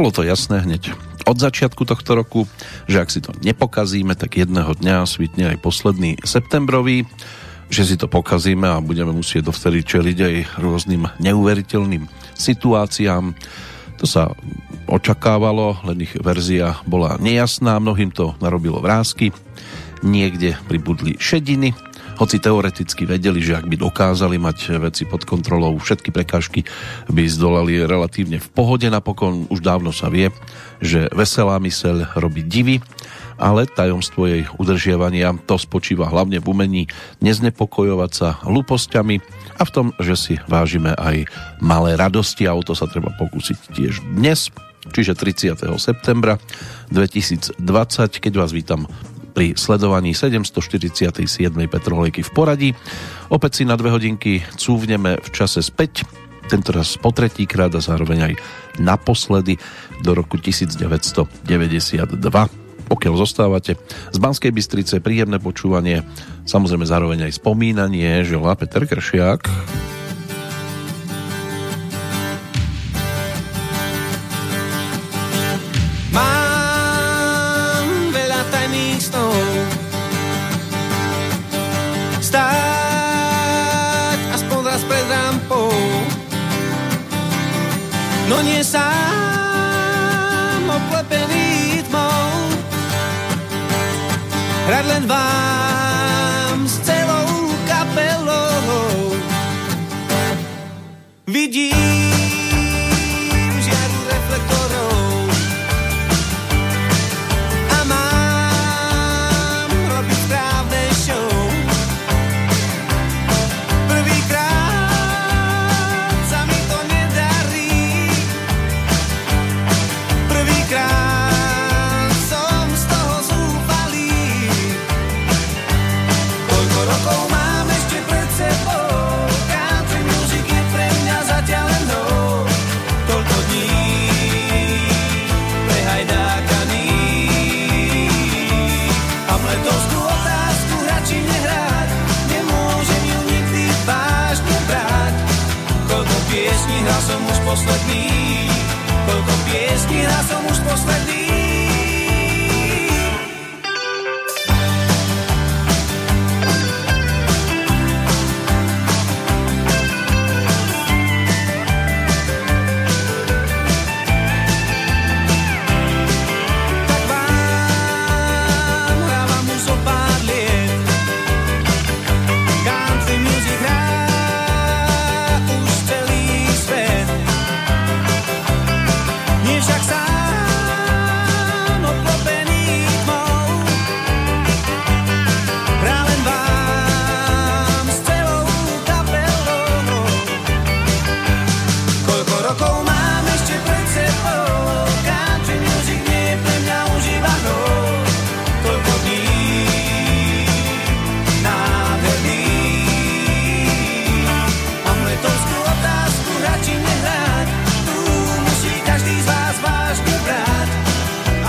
Bolo to jasné hneď od začiatku tohto roku, že ak si to nepokazíme, tak jedného dňa svitne aj posledný septembrový, že si to pokazíme a budeme musieť dovtedy čeliť aj rôznym neuveriteľným situáciám. To sa očakávalo, len ich verzia bola nejasná, mnohým to narobilo vrázky, niekde pribudli šediny, hoci teoreticky vedeli, že ak by dokázali mať veci pod kontrolou, všetky prekážky by zdolali relatívne v pohode. Napokon už dávno sa vie, že veselá myseľ robí divy, ale tajomstvo jej udržiavania to spočíva hlavne v umení neznepokojovať sa hlúpostiami a v tom, že si vážime aj malé radosti a o to sa treba pokúsiť tiež dnes, čiže 30. septembra 2020, keď vás vítam pri sledovaní 747. Petrolejky v poradí. Opäť si na dve hodinky cúvneme v čase späť, tentoraz po tretíkrát a zároveň aj naposledy do roku 1992. Pokiaľ zostávate z Banskej Bystrice, príjemné počúvanie, samozrejme zároveň aj spomínanie, želá Peter Kršiak. No nie sám obklepený tmou. Hrať len vám s celou kapelou. Vidím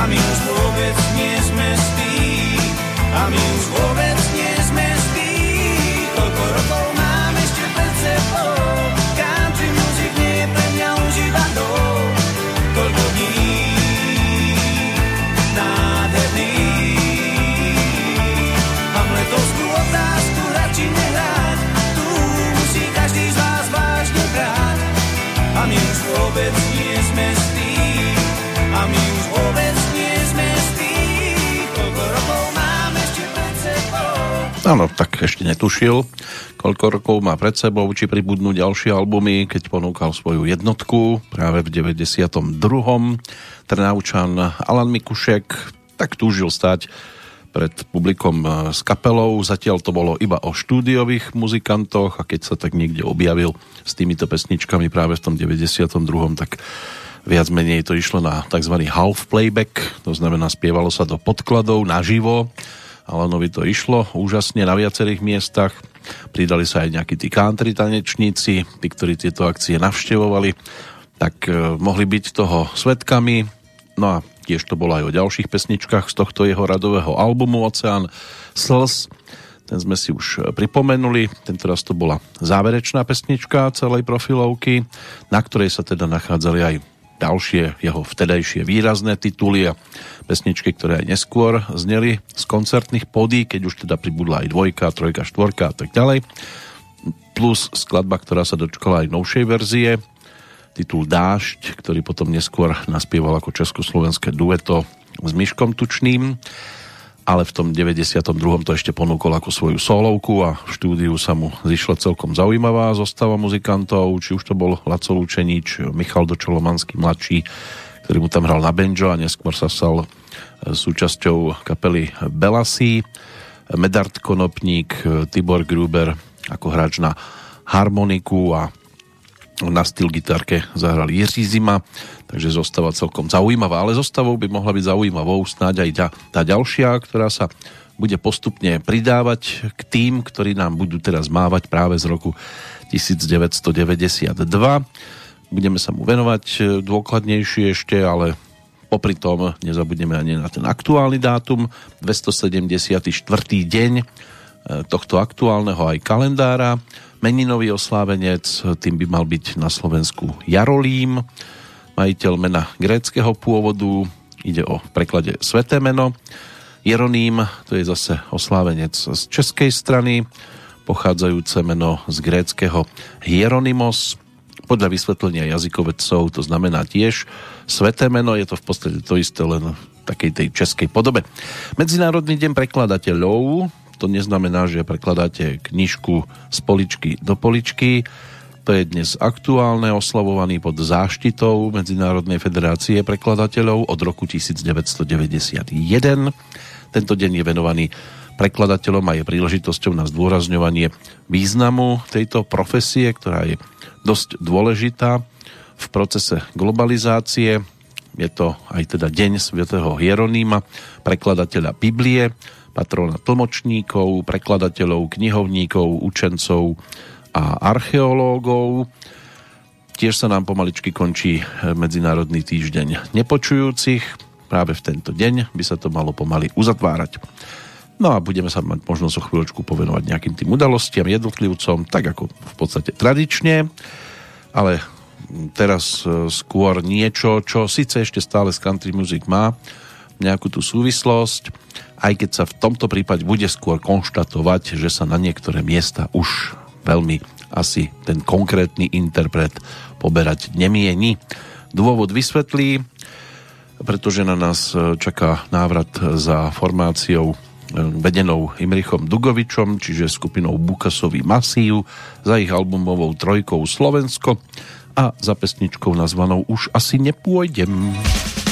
a my už vôbec nie sme z a my už vôbec nie sme z tých, koľko rokov mám ešte pred sebou, country music nie je pre mňa už iba do, koľko dní nádherných. Mám letovskú otázku, radši nehrať, tu musí každý z vás vážne brať, a my už vôbec nie Áno, tak ešte netušil, koľko rokov má pred sebou, či pribudnú ďalšie albumy, keď ponúkal svoju jednotku práve v 92. Trnaučan Alan Mikušek tak túžil stať pred publikom s kapelou. Zatiaľ to bolo iba o štúdiových muzikantoch a keď sa tak niekde objavil s týmito pesničkami práve v tom 92. tak viac menej to išlo na tzv. half playback, to znamená spievalo sa do podkladov naživo Alanovi to išlo úžasne na viacerých miestach. Pridali sa aj nejakí tí country tanečníci, tí, ktorí tieto akcie navštevovali, tak e, mohli byť toho svetkami. No a tiež to bolo aj o ďalších pesničkách z tohto jeho radového albumu Oceán Slz. Ten sme si už pripomenuli, tentoraz to bola záverečná pesnička celej profilovky, na ktorej sa teda nachádzali aj ďalšie jeho vtedajšie výrazné tituly a pesničky, ktoré aj neskôr zneli z koncertných podí, keď už teda pribudla aj dvojka, trojka, štvorka a tak ďalej. Plus skladba, ktorá sa dočkala aj novšej verzie, titul Dášť, ktorý potom neskôr naspieval ako československé dueto s Myškom Tučným ale v tom 92. to ešte ponúkol ako svoju solovku a v štúdiu sa mu zišla celkom zaujímavá zostava muzikantov, či už to bol Laco Lučenič, Michal Dočolomanský mladší, ktorý mu tam hral na banjo a neskôr sa stal e, súčasťou kapely Belasí, Medard Konopník, Tibor Gruber ako hráč na harmoniku a na styl gitarke zahral Jiří Zima, takže zostava celkom zaujímavá, ale zostavou by mohla byť zaujímavou snáď aj tá, tá ďalšia, ktorá sa bude postupne pridávať k tým, ktorí nám budú teraz mávať práve z roku 1992. Budeme sa mu venovať e, dôkladnejšie ešte, ale popri tom nezabudneme ani na ten aktuálny dátum, 274. deň e, tohto aktuálneho aj kalendára Meninový oslávenec, tým by mal byť na Slovensku Jarolím, majiteľ mena gréckého pôvodu, ide o preklade sveté meno. Jeroným, to je zase oslávenec z českej strany, pochádzajúce meno z gréckého Hieronymos. Podľa vysvetlenia jazykovedcov to znamená tiež sveté meno, je to v podstate to isté, len v takej tej českej podobe. Medzinárodný deň prekladateľov, to neznamená, že prekladáte knižku z poličky do poličky. To je dnes aktuálne, oslavovaný pod záštitou Medzinárodnej federácie prekladateľov od roku 1991. Tento deň je venovaný prekladateľom a je príležitosťou na zdôrazňovanie významu tejto profesie, ktorá je dosť dôležitá v procese globalizácie. Je to aj teda Deň svätého Hieronýma, prekladateľa Biblie, patrona tlmočníkov, prekladateľov, knihovníkov, učencov a archeológov. Tiež sa nám pomaličky končí Medzinárodný týždeň nepočujúcich. Práve v tento deň by sa to malo pomaly uzatvárať. No a budeme sa mať možnosť o chvíľočku povenovať nejakým tým udalostiam, jednotlivcom, tak ako v podstate tradične. Ale teraz e, skôr niečo, čo síce ešte stále z country music má nejakú tú súvislosť, aj keď sa v tomto prípade bude skôr konštatovať, že sa na niektoré miesta už veľmi asi ten konkrétny interpret poberať nemieni. Dôvod vysvetlí, pretože na nás čaká návrat za formáciou e, vedenou Imrichom Dugovičom, čiže skupinou Bukasový Masív, za ich albumovou trojkou Slovensko a za pesničkou nazvanou Už asi nepôjdem. country music. Nie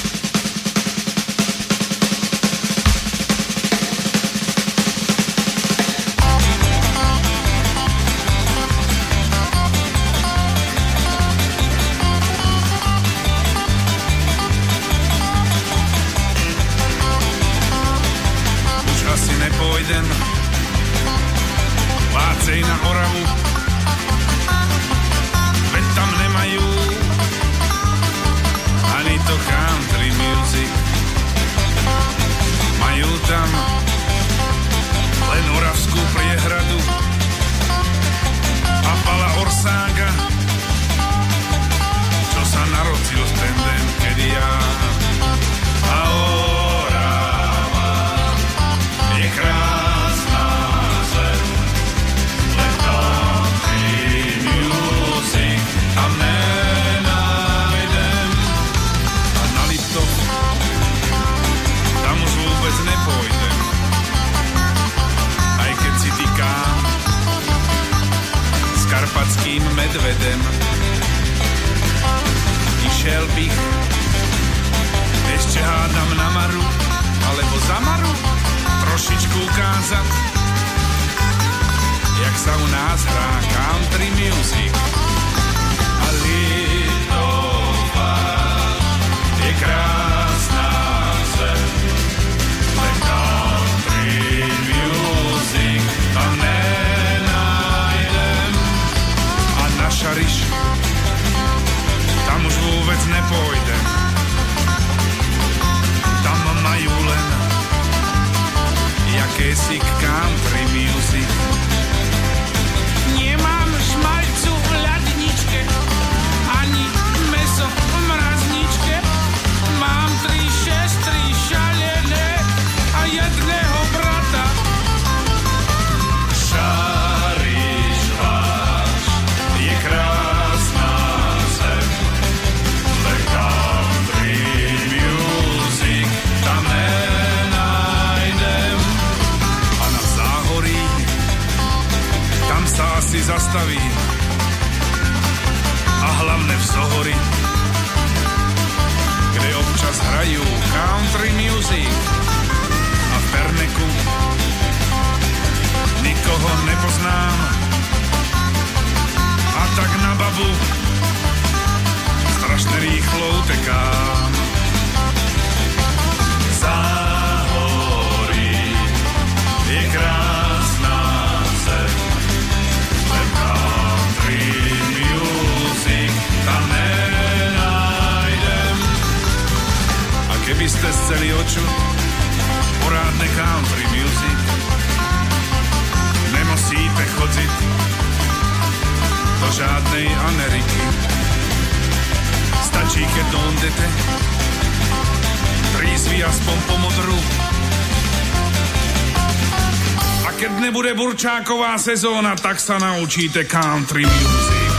sezóna, tak sa naučíte country music.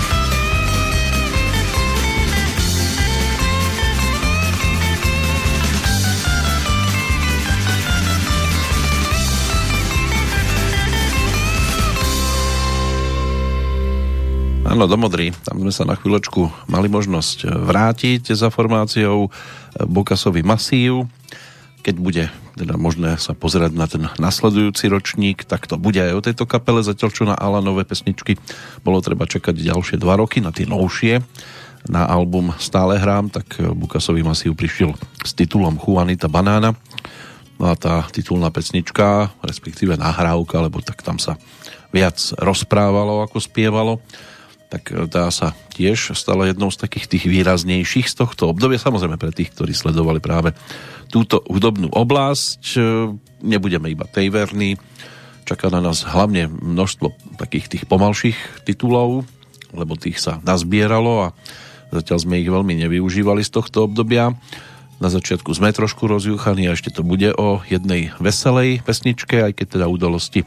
Áno, do Modry. Tam sme sa na chvíľočku mali možnosť vrátiť za formáciou Bokasový masív. Keď bude teda možné sa pozerať na ten nasledujúci ročník, tak to bude aj o tejto kapele, zatiaľ čo na Alanové pesničky bolo treba čakať ďalšie dva roky, na tie novšie. Na album Stále hrám, tak Bukasový masív prišiel s titulom Juanita Banána. No a tá titulná pesnička, respektíve nahrávka, lebo tak tam sa viac rozprávalo ako spievalo, tak tá sa tiež stala jednou z takých tých výraznejších z tohto obdobia. Samozrejme pre tých, ktorí sledovali práve túto hudobnú oblasť. Nebudeme iba tej verní. Čaká na nás hlavne množstvo takých tých pomalších titulov, lebo tých sa nazbieralo a zatiaľ sme ich veľmi nevyužívali z tohto obdobia. Na začiatku sme trošku rozjúchaní a ešte to bude o jednej veselej pesničke, aj keď teda udalosti,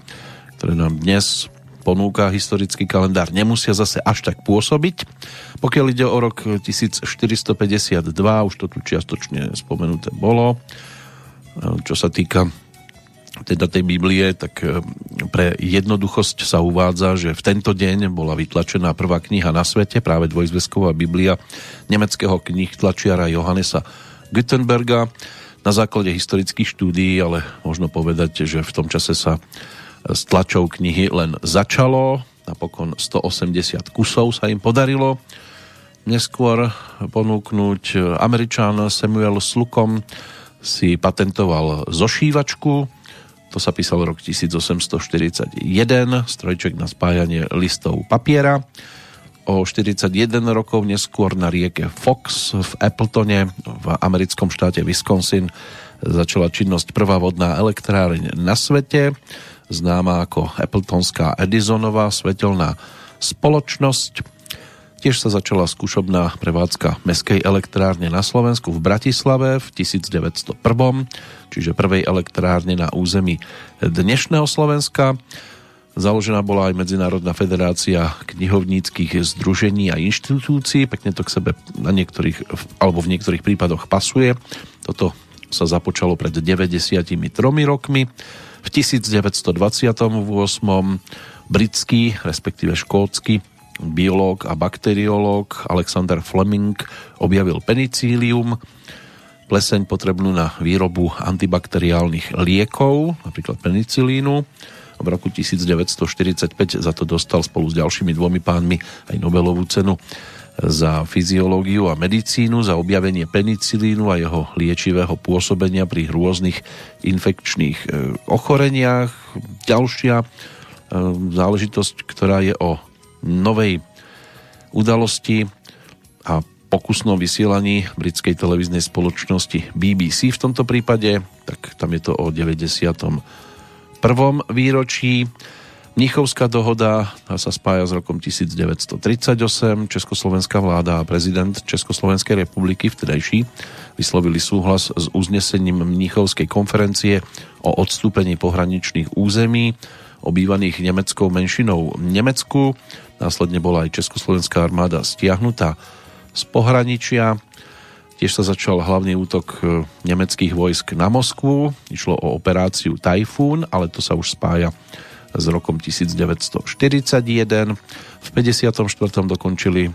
ktoré nám dnes ponúka historický kalendár, nemusia zase až tak pôsobiť. Pokiaľ ide o rok 1452, už to tu čiastočne spomenuté bolo, čo sa týka teda tej Biblie, tak e, pre jednoduchosť sa uvádza, že v tento deň bola vytlačená prvá kniha na svete, práve dvojzvesková Biblia nemeckého knih tlačiara Johannesa Gutenberga. Na základe historických štúdií, ale možno povedať, že v tom čase sa s tlačou knihy len začalo, napokon 180 kusov sa im podarilo. Neskôr ponúknuť Američan Samuel Slukom si patentoval zošívačku, to sa písal rok 1841, strojček na spájanie listov papiera. O 41 rokov neskôr na rieke Fox v Appletone v americkom štáte Wisconsin začala činnosť prvá vodná elektráreň na svete známa ako Appletonská Edisonová svetelná spoločnosť. Tiež sa začala skúšobná prevádzka Mestskej elektrárne na Slovensku v Bratislave v 1901, čiže prvej elektrárne na území dnešného Slovenska. Založená bola aj Medzinárodná federácia knihovníckých združení a inštitúcií. Pekne to k sebe na niektorých, alebo v niektorých prípadoch pasuje. Toto sa započalo pred 93 rokmi. V 1928 britský, respektíve škótsky biológ a bakteriológ Alexander Fleming objavil penicílium, pleseň potrebnú na výrobu antibakteriálnych liekov, napríklad penicilínu. V roku 1945 za to dostal spolu s ďalšími dvomi pánmi aj Nobelovú cenu za fyziológiu a medicínu, za objavenie penicilínu a jeho liečivého pôsobenia pri rôznych infekčných e, ochoreniach. Ďalšia e, záležitosť, ktorá je o novej udalosti a pokusnom vysielaní britskej televíznej spoločnosti BBC v tomto prípade, tak tam je to o 91. výročí. Mnichovská dohoda sa spája s rokom 1938. Československá vláda a prezident Československej republiky vtedajší vyslovili súhlas s uznesením Mnichovskej konferencie o odstúpení pohraničných území obývaných nemeckou menšinou Nemecku. Následne bola aj Československá armáda stiahnutá z pohraničia. Tiež sa začal hlavný útok e, nemeckých vojsk na Moskvu. Išlo o operáciu Tajfún, ale to sa už spája s rokom 1941. V 54. dokončili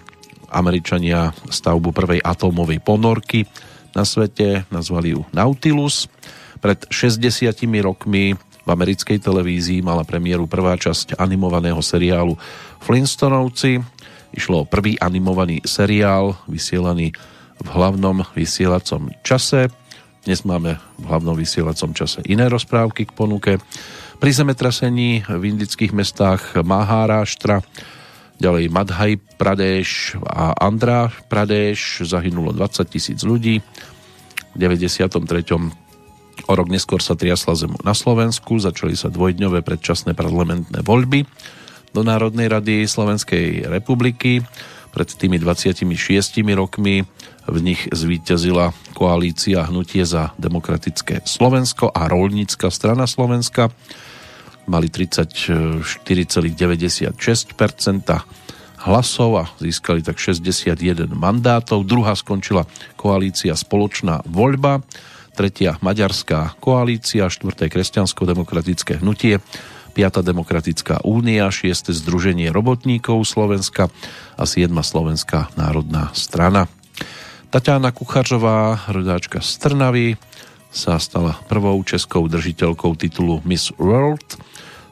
Američania stavbu prvej atómovej ponorky na svete, nazvali ju Nautilus. Pred 60 rokmi v americkej televízii mala premiéru prvá časť animovaného seriálu Flintstonovci. Išlo o prvý animovaný seriál vysielaný v hlavnom vysielacom čase. Dnes máme v hlavnom vysielacom čase iné rozprávky k ponuke. Pri zemetrasení v indických mestách Maharashtra ďalej Madhaj Pradesh a Andhra Pradesh zahynulo 20 tisíc ľudí. V 93. O rok neskôr sa triasla zem na Slovensku, začali sa dvojdňové predčasné parlamentné voľby do Národnej rady Slovenskej republiky. Pred tými 26 rokmi v nich zvíťazila koalícia Hnutie za demokratické Slovensko a Rolnícka strana Slovenska. Mali 34,96% hlasov a získali tak 61 mandátov. Druhá skončila koalícia Spoločná voľba tretia Maďarská koalícia, štvrté kresťansko-demokratické hnutie, piata Demokratická únia, šieste Združenie robotníkov Slovenska a siedma Slovenská národná strana. Tatiana Kuchařová, rodáčka z Trnavy, sa stala prvou českou držiteľkou titulu Miss World.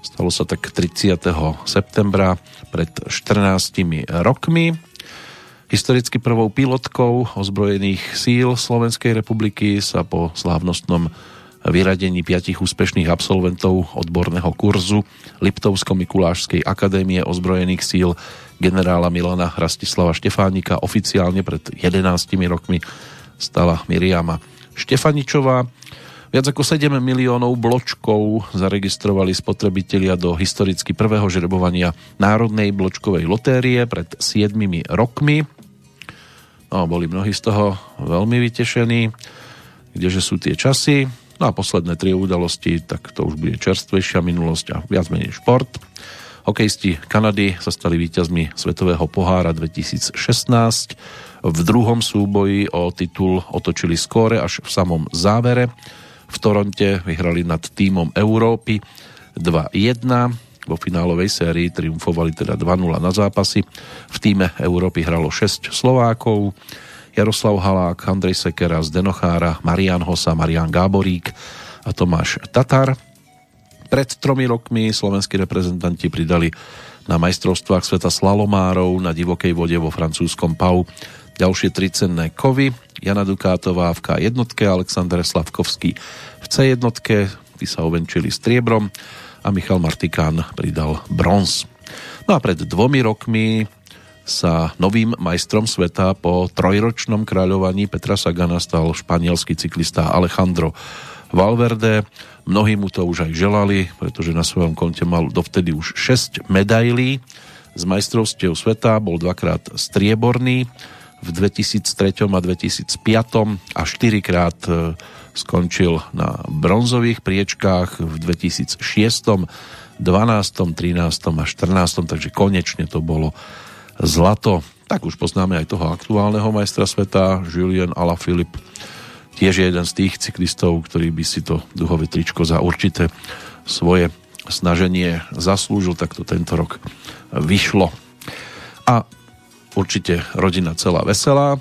Stalo sa tak 30. septembra pred 14 rokmi. Historicky prvou pilotkou ozbrojených síl Slovenskej republiky sa po slávnostnom vyradení piatich úspešných absolventov odborného kurzu Liptovsko-Mikulášskej akadémie ozbrojených síl generála Milana Rastislava Štefánika oficiálne pred 11 rokmi stala Miriama Štefaničová. Viac ako 7 miliónov bločkov zaregistrovali spotrebitelia do historicky prvého žrebovania Národnej bločkovej lotérie pred 7 rokmi. No, boli mnohí z toho veľmi vytešení, kdeže sú tie časy. No a posledné tri udalosti, tak to už bude čerstvejšia minulosť a viac menej šport. Hokejisti Kanady sa stali víťazmi Svetového pohára 2016. V druhom súboji o titul otočili skóre až v samom závere. V Toronte vyhrali nad týmom Európy 2-1 vo finálovej sérii triumfovali teda 2-0 na zápasy. V týme Európy hralo 6 Slovákov, Jaroslav Halák, Andrej Sekera, Zdenochára, Marian Hosa, Marian Gáborík a Tomáš Tatar. Pred tromi rokmi slovenskí reprezentanti pridali na majstrovstvách sveta slalomárov na divokej vode vo francúzskom Pau ďalšie tri cenné kovy. Jana Dukátová v K1, Aleksandr Slavkovský v C1, tí sa ovenčili striebrom a Michal Martikán pridal bronz. No a pred dvomi rokmi sa novým majstrom sveta po trojročnom kráľovaní Petra Sagana stal španielský cyklista Alejandro Valverde. Mnohí mu to už aj želali, pretože na svojom konte mal dovtedy už 6 medailí z majstrovstiev sveta, bol dvakrát strieborný v 2003 a 2005 a 4 krát skončil na bronzových priečkách v 2006, 12, 13 a 14, takže konečne to bolo zlato. Tak už poznáme aj toho aktuálneho majstra sveta, Julien Alaphilippe, tiež je jeden z tých cyklistov, ktorý by si to duhové tričko za určité svoje snaženie zaslúžil, tak to tento rok vyšlo. A určite rodina celá veselá,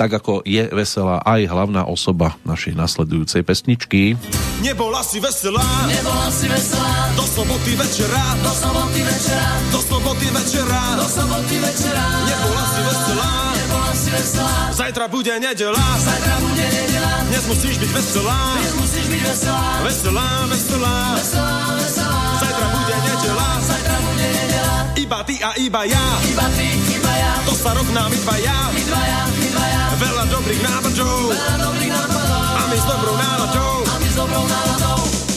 tak ako je veselá aj hlavná osoba našej nasledujúcej pesničky. Nebola si veselá, nebola si veselá, do soboty večera, do soboty večera, do soboty večera, do soboty večera, nebola si veselá, nebola si veselá, zajtra bude nedela, zajtra bude nedela, dnes musíš byť veselá, dnes musíš byť veselá, veselá, veselá, veselá, veselá, zajtra bude nedela, zajtra bude nedela, iba ty a iba ja, iba ty, iba ja, to sa rovná my dvaja, my dvaja, my dvaja, veľa dobrých nápadov, veľa dobrých nápadov, a my s dobrou náladou, a my s dobrou náladou.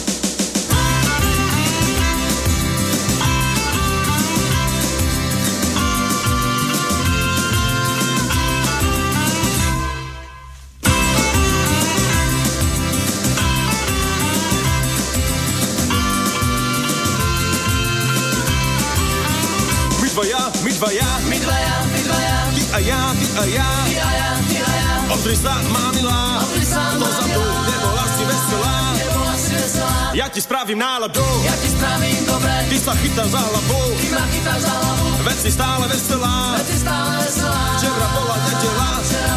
Dvaja, my dvaja, My dvaja, ty a ja, ty a ja, ty a ja, ty a ja, Odri sa, má milá, Odri sa, to za milá. nebola si veselá, nebola si veselá, ja ti spravím náladu, ja ti spravím dobré, Ty sa chytá za hlavu, Ty ma chytáš za hlavu, veci stále veselá. veď si stále veselá. Včera bola nedela, Včera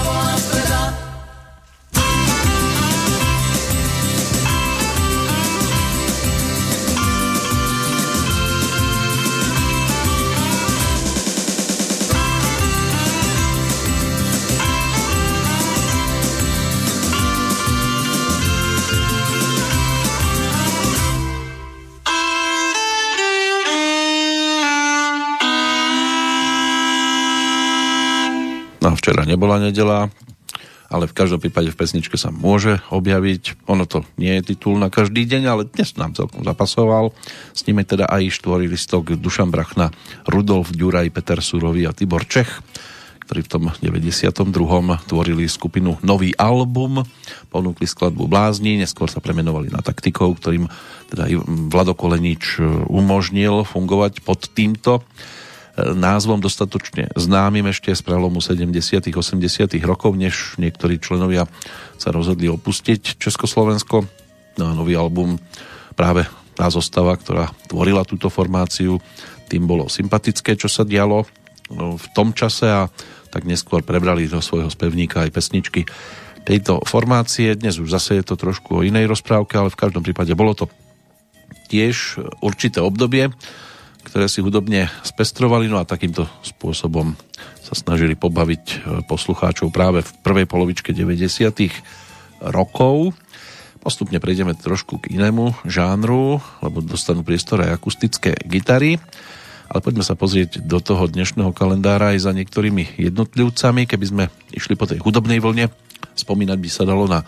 včera nebola nedela, ale v každom prípade v pesničke sa môže objaviť. Ono to nie je titul na každý deň, ale dnes nám celkom zapasoval. S nimi teda aj štvorí listok Dušan Brachna, Rudolf Ďuraj, Peter Surový a Tibor Čech, ktorí v tom 92. tvorili skupinu Nový album, ponúkli skladbu Blázni, neskôr sa premenovali na taktikov, ktorým teda Vlado Kolenič umožnil fungovať pod týmto názvom dostatočne známym ešte z prelomu 70 80 rokov, než niektorí členovia sa rozhodli opustiť Československo. No a nový album práve tá zostava, ktorá tvorila túto formáciu, tým bolo sympatické, čo sa dialo no, v tom čase a tak neskôr prebrali do svojho spevníka aj pesničky tejto formácie. Dnes už zase je to trošku o inej rozprávke, ale v každom prípade bolo to tiež určité obdobie, ktoré si hudobne spestrovali, no a takýmto spôsobom sa snažili pobaviť e, poslucháčov práve v prvej polovičke 90. rokov. Postupne prejdeme trošku k inému žánru, lebo dostanú priestor aj akustické gitary. Ale poďme sa pozrieť do toho dnešného kalendára aj za niektorými jednotlivcami. Keby sme išli po tej hudobnej vlne, spomínať by sa dalo na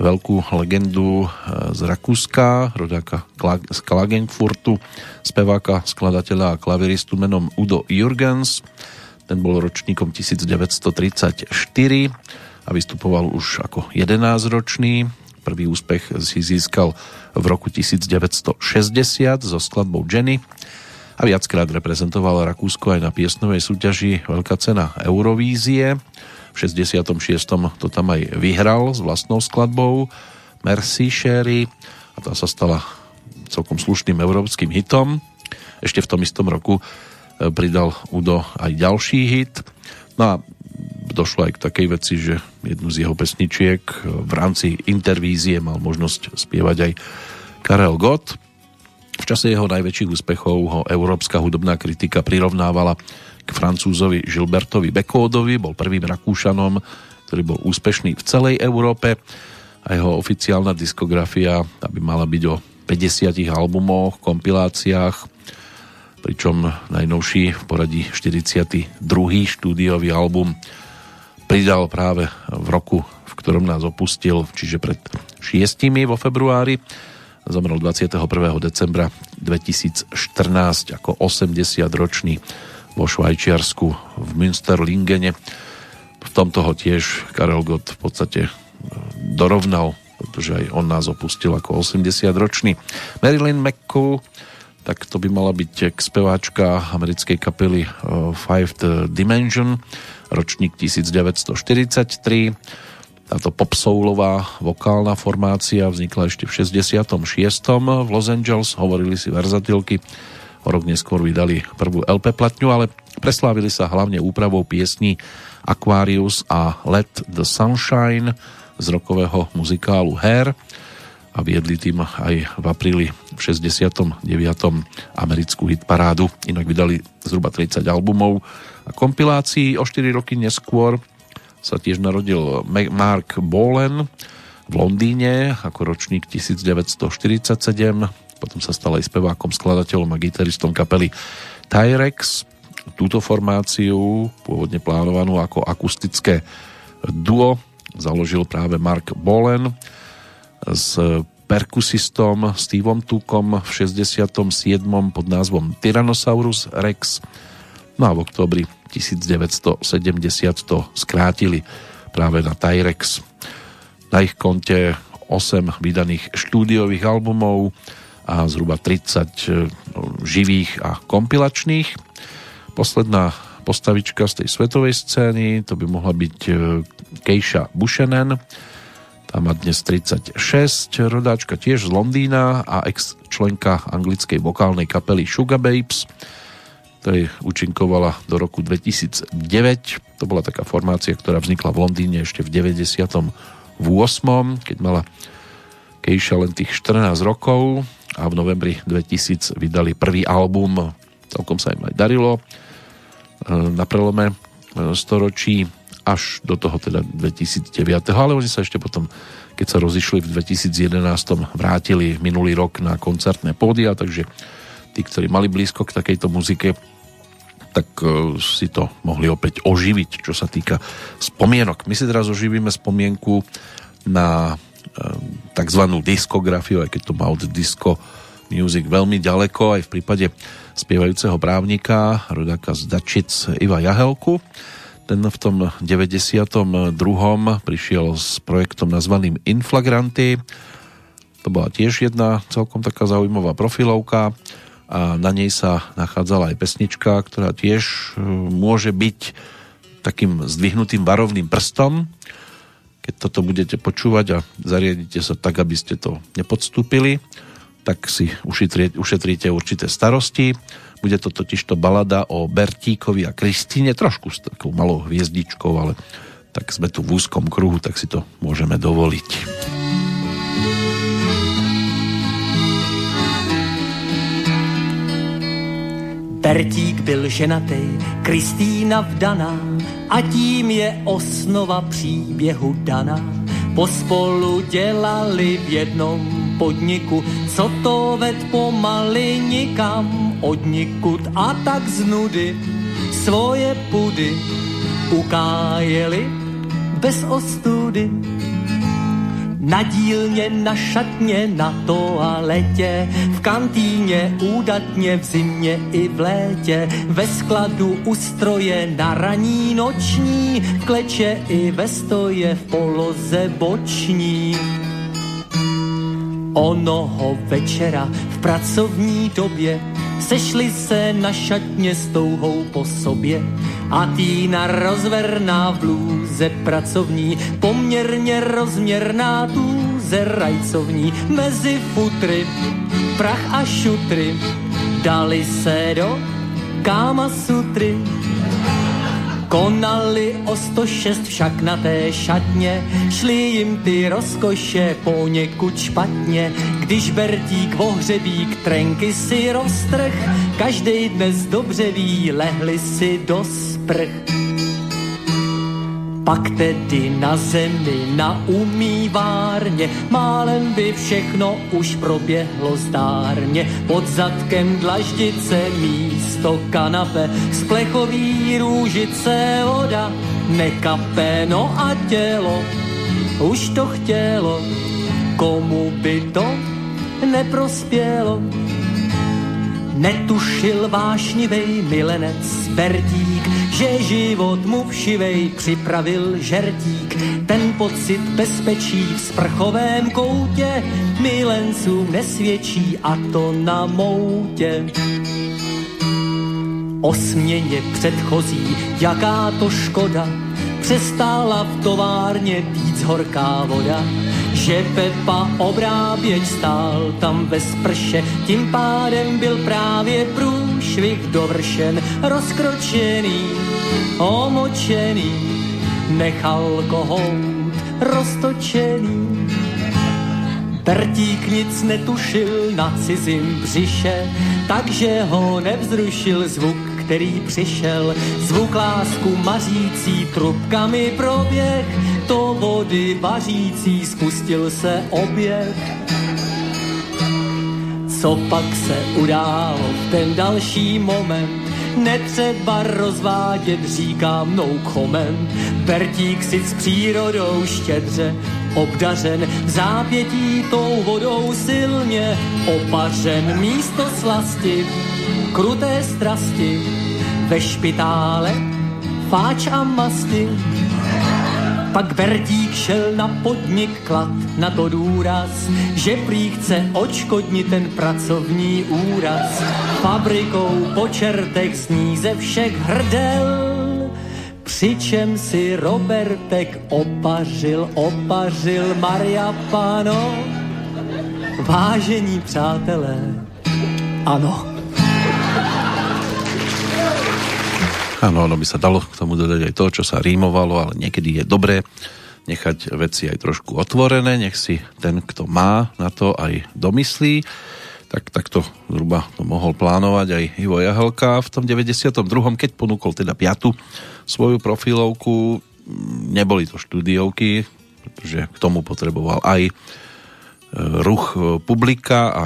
veľkú legendu e, z Rakúska, rodáka z Klagenfurtu, speváka, skladateľa a klaviristu menom Udo Jürgens. Ten bol ročníkom 1934 a vystupoval už ako 11-ročný. Prvý úspech si získal v roku 1960 so skladbou Jenny a viackrát reprezentoval Rakúsko aj na piesnovej súťaži Veľká cena Eurovízie. V 66. to tam aj vyhral s vlastnou skladbou Mercy Sherry a tá sa stala celkom slušným európskym hitom. Ešte v tom istom roku e, pridal Udo aj ďalší hit. No a došlo aj k takej veci, že jednu z jeho pesničiek e, v rámci intervízie mal možnosť spievať aj Karel Gott. V čase jeho najväčších úspechov ho európska hudobná kritika prirovnávala k francúzovi Gilbertovi Bekódovi, bol prvým Rakúšanom, ktorý bol úspešný v celej Európe a jeho oficiálna diskografia aby mala byť o 50 albumoch, kompiláciách, pričom najnovší v poradí 42. štúdiový album pridal práve v roku, v ktorom nás opustil, čiže pred šiestimi vo februári. Zomrel 21. decembra 2014 ako 80-ročný vo Švajčiarsku v Münsterlingene. V tomto ho tiež Karel Gott v podstate e, dorovnal, pretože aj on nás opustil ako 80-ročný. Marilyn McCool, tak to by mala byť speváčka americkej kapely e, Fifth Dimension, ročník 1943. Táto popsoulová vokálna formácia vznikla ešte v 66. v Los Angeles, hovorili si verzatilky O rok neskôr vydali prvú LP platňu, ale preslávili sa hlavne úpravou piesní Aquarius a Let the Sunshine z rokového muzikálu Hair a viedli tým aj v apríli v 69. americkú hitparádu. Inak vydali zhruba 30 albumov a kompilácií. O 4 roky neskôr sa tiež narodil Mark Bolen v Londýne ako ročník 1947 potom sa stal aj spevákom, skladateľom a gitaristom kapely Tyrex. Túto formáciu, pôvodne plánovanú ako akustické duo, založil práve Mark Bolen s perkusistom Steveom Tukom v 67. pod názvom Tyrannosaurus Rex. No a v oktobri 1970 to skrátili práve na Tyrex. Na ich konte 8 vydaných štúdiových albumov, a zhruba 30 e, živých a kompilačných. Posledná postavička z tej svetovej scény, to by mohla byť e, Keisha Buchanan, Tá má dnes 36, rodáčka tiež z Londýna a ex-členka anglickej vokálnej kapely Sugar Babes, ktorej účinkovala do roku 2009. To bola taká formácia, ktorá vznikla v Londýne ešte v 98. keď mala Kejša len tých 14 rokov a v novembri 2000 vydali prvý album, celkom sa im aj darilo e, na prelome e, storočí až do toho teda 2009. Ale oni sa ešte potom, keď sa rozišli v 2011, vrátili minulý rok na koncertné pódia, takže tí, ktorí mali blízko k takejto muzike, tak e, si to mohli opäť oživiť, čo sa týka spomienok. My si teraz oživíme spomienku na tzv. diskografiu, aj keď to má od disco music veľmi ďaleko, aj v prípade spievajúceho právnika, rodáka z Dačic Iva Jahelku. Ten v tom 92. prišiel s projektom nazvaným Inflagranty. To bola tiež jedna celkom taká zaujímavá profilovka a na nej sa nachádzala aj pesnička, ktorá tiež e, môže byť takým zdvihnutým varovným prstom. Keď toto budete počúvať a zariadite sa tak, aby ste to nepodstúpili, tak si ušetríte, ušetríte určité starosti. Bude to totiž to balada o Bertíkovi a Kristine, trošku s takou malou hviezdičkou, ale tak sme tu v úzkom kruhu, tak si to môžeme dovoliť. Bertík byl ženatý, Kristýna vdaná a tím je osnova příběhu daná. Pospolu dělali v jednom podniku, co to ved pomaly nikam odnikud a tak z nudy svoje pudy ukájeli bez ostudy. Na dílně, na šatně, na toaletě, v kantýně, údatně, v zimě i v létě, ve skladu u stroje, na raní noční, v kleče i ve stoje, v poloze boční. Onoho večera v pracovní době. Sešli se na šatně s touhou po sobě. A týna rozverná v blůze pracovní, poměrně rozměrná tůze rajcovní, mezi futry, prach a šutry, dali se do káma sutry. Konali o 106 však na té šatně, šli jim ty rozkoše poněkud špatně, když Bertík vohřebík trenky si roztrh, každej dnes dobře ví, lehli si do sprch. Pak tedy na zemi, na umývárně, málem by všechno už proběhlo zdárně. Pod zadkem dlaždice místo kanape, z plechový růžice voda, nekapeno a tělo, už to chtělo, komu by to neprospělo. Netušil vášnivej milenec Bertík, že život mu všivej připravil žertík. Ten pocit bezpečí v sprchovém koutě milencům nesvědčí a to na moutě. O směně předchozí, jaká to škoda, přestála v továrně týc horká voda že Pepa obráběč stál tam ve sprše, tím pádem byl právě průšvih dovršen, rozkročený, omočený, nechal kohout roztočený. Bertík nic netušil na cizím břiše, takže ho nevzrušil zvuk, který přišel. Zvuk lásku mařící trubkami proběh, to vody vařící spustil se oběh. Co pak se událo v ten další moment, netřeba rozvádět, říká mnou koment. Bertík si s přírodou štědře obdařen, v zápětí tou vodou silně opařen. Místo slasti, kruté strasti, ve špitále, fáč a masti, pak Bertík šel na podnik klad, na to důraz, že prý chce očkodnit ten pracovní úraz. Fabrikou po čertech sní ze všech hrdel Přičem si Robertek opařil, opařil Maria Pano. Vážení přátelé, ano. Áno, ono by sa dalo k tomu dodať aj to, čo sa rímovalo, ale niekedy je dobré nechať veci aj trošku otvorené, nech si ten, kto má na to aj domyslí. Tak takto zhruba to mohol plánovať aj Ivo Jahelka v tom 92. keď ponúkol teda piatu svoju profilovku. Neboli to štúdiovky, pretože k tomu potreboval aj e, ruch publika a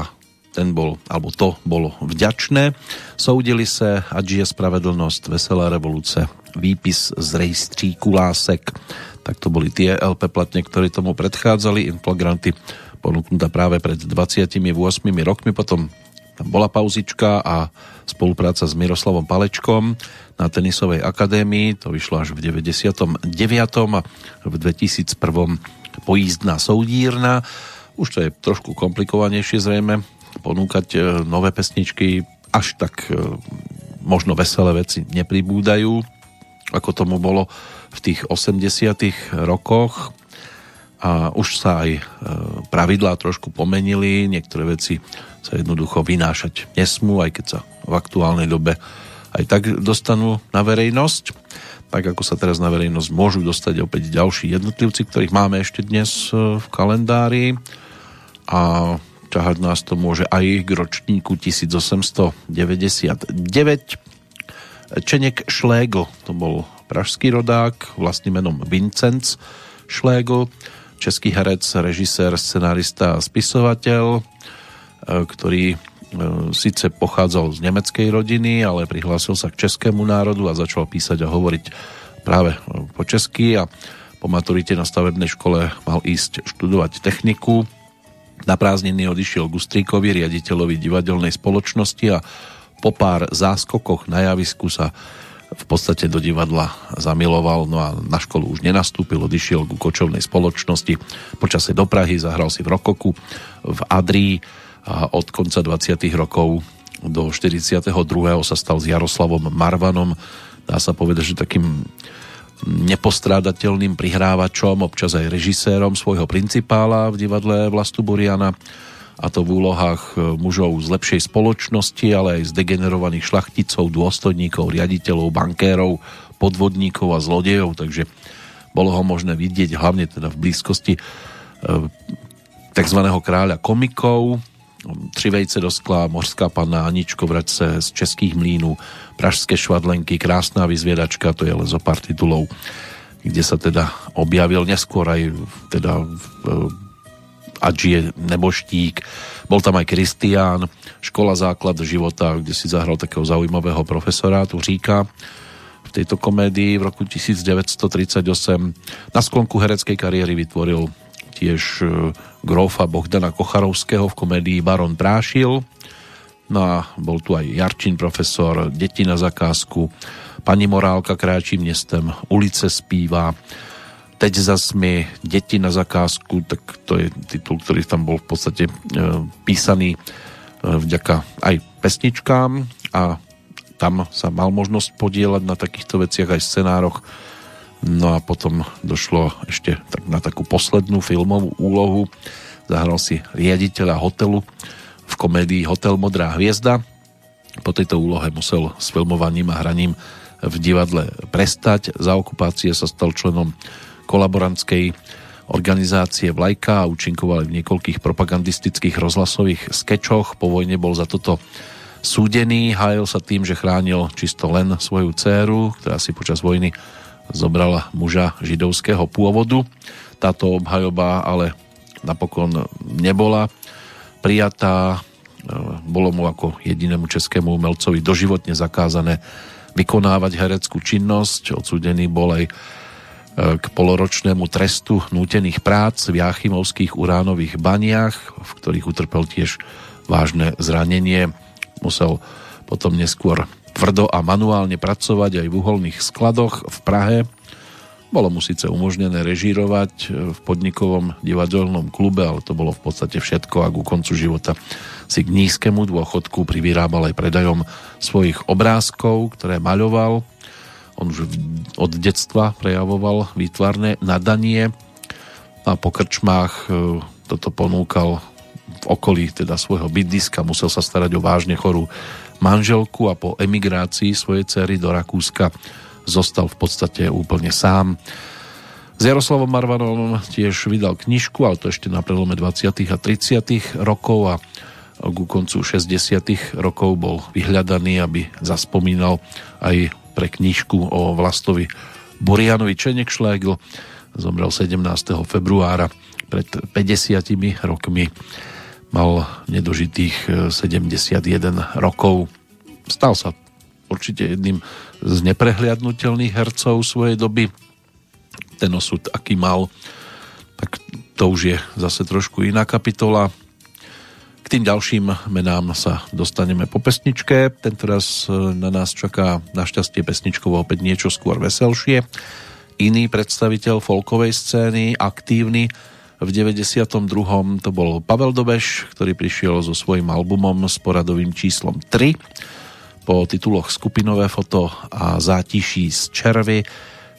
ten bol, alebo to bolo vďačné. Soudili se, ať je spravedlnosť, veselá revoluce, výpis z rejstříku lásek. Tak to boli tie LP platne, ktoré tomu predchádzali. Inflagranty ponúknutá práve pred 28 rokmi. Potom tam bola pauzička a spolupráca s Miroslavom Palečkom na tenisovej akadémii. To vyšlo až v 99. a v 2001. pojízdná soudírna. Už to je trošku komplikovanejšie zrejme, ponúkať e, nové pesničky, až tak e, možno veselé veci nepribúdajú, ako tomu bolo v tých 80 rokoch a už sa aj e, pravidlá trošku pomenili, niektoré veci sa jednoducho vynášať nesmú, aj keď sa v aktuálnej dobe aj tak dostanú na verejnosť. Tak ako sa teraz na verejnosť môžu dostať opäť ďalší jednotlivci, ktorých máme ešte dnes v kalendári. A ťahať nás to môže aj k ročníku 1899. Čenek Šlégl, to bol pražský rodák, vlastným menom Vincenc Šlégl, český herec, režisér, scenárista a spisovateľ, e, ktorý e, síce pochádzal z nemeckej rodiny, ale prihlásil sa k českému národu a začal písať a hovoriť práve po česky a po maturite na stavebnej škole mal ísť študovať techniku na prázdniny odišiel k Ustríkovi, riaditeľovi divadelnej spoločnosti a po pár záskokoch na javisku sa v podstate do divadla zamiloval, no a na školu už nenastúpil, odišiel ku kočovnej spoločnosti, počase do Prahy, zahral si v Rokoku, v Adrii a od konca 20. rokov do 42. sa stal s Jaroslavom Marvanom, dá sa povedať, že takým nepostrádateľným prihrávačom, občas aj režisérom svojho principála v divadle Vlastu Buriana a to v úlohách e, mužov z lepšej spoločnosti, ale aj z degenerovaných šlachticov, dôstojníkov, riaditeľov, bankérov, podvodníkov a zlodejov, takže bolo ho možné vidieť hlavne teda v blízkosti e, tzv. kráľa komikov, Tři vejce do skla, Morská panna, Aničko Vrace z Českých mlínů, Pražské švadlenky, Krásná vyzviedačka, to je len zo pár titulov, kde sa teda objavil neskôr aj teda Adži je neboštík, bol tam aj Kristián, škola základ života, kde si zahral takého zaujímavého profesora Tuříka v tejto komédii v roku 1938. Na sklonku hereckej kariéry vytvoril tiež e, grófa Bohdana Kocharovského v komédii Baron Prášil, No a bol tu aj Jarčín profesor, Deti na zakázku, Pani Morálka kráčí městem, Ulice zpívá, Teď zas mi Deti na zakázku, tak to je titul, ktorý tam bol v podstate e, písaný e, vďaka aj pesničkám. A tam sa mal možnosť podielať na takýchto veciach aj scenároch. No a potom došlo ešte tak na takú poslednú filmovú úlohu. Zahral si riaditeľa hotelu v komédii Hotel Modrá hviezda. Po tejto úlohe musel s filmovaním a hraním v divadle prestať. Za okupácie sa stal členom kolaborantskej organizácie Vlajka a účinkoval v niekoľkých propagandistických rozhlasových skečoch. Po vojne bol za toto súdený, hájil sa tým, že chránil čisto len svoju dceru, ktorá si počas vojny zobrala muža židovského pôvodu. Táto obhajoba ale napokon nebola prijatá. E, bolo mu ako jedinému českému umelcovi doživotne zakázané vykonávať hereckú činnosť. Odsudený bol aj e, k poloročnému trestu nútených prác v Jachimovských uránových baniach, v ktorých utrpel tiež vážne zranenie. Musel potom neskôr tvrdo a manuálne pracovať aj v uholných skladoch v Prahe. Bolo mu síce umožnené režírovať e, v podnikovom divadelnom klube, ale to bolo v podstate všetko a ku koncu života si k nízkemu dôchodku privyrábal aj predajom svojich obrázkov, ktoré maľoval. On už od detstva prejavoval výtvarné nadanie. A po krčmách e, toto ponúkal v okolí teda svojho bydliska, musel sa starať o vážne chorú manželku a po emigrácii svojej cery do Rakúska zostal v podstate úplne sám. S Jaroslavom Marvanom tiež vydal knižku, ale to ešte na prelome 20. a 30. rokov a ku koncu 60. rokov bol vyhľadaný, aby zaspomínal aj pre knižku o Vlastovi Burianovi Čenekšlegl. Zomrel 17. februára pred 50 rokmi. Mal nedožitých 71 rokov. Stal sa určite jedným z neprehliadnutelných hercov svojej doby. Ten osud, aký mal, tak to už je zase trošku iná kapitola k tým ďalším menám sa dostaneme po pesničke. Tentoraz e, na nás čaká našťastie pesničkovo opäť niečo skôr veselšie. Iný predstaviteľ folkovej scény, aktívny v 92. to bol Pavel Dobeš, ktorý prišiel so svojím albumom s poradovým číslom 3 po tituloch Skupinové foto a Zátiší z červy.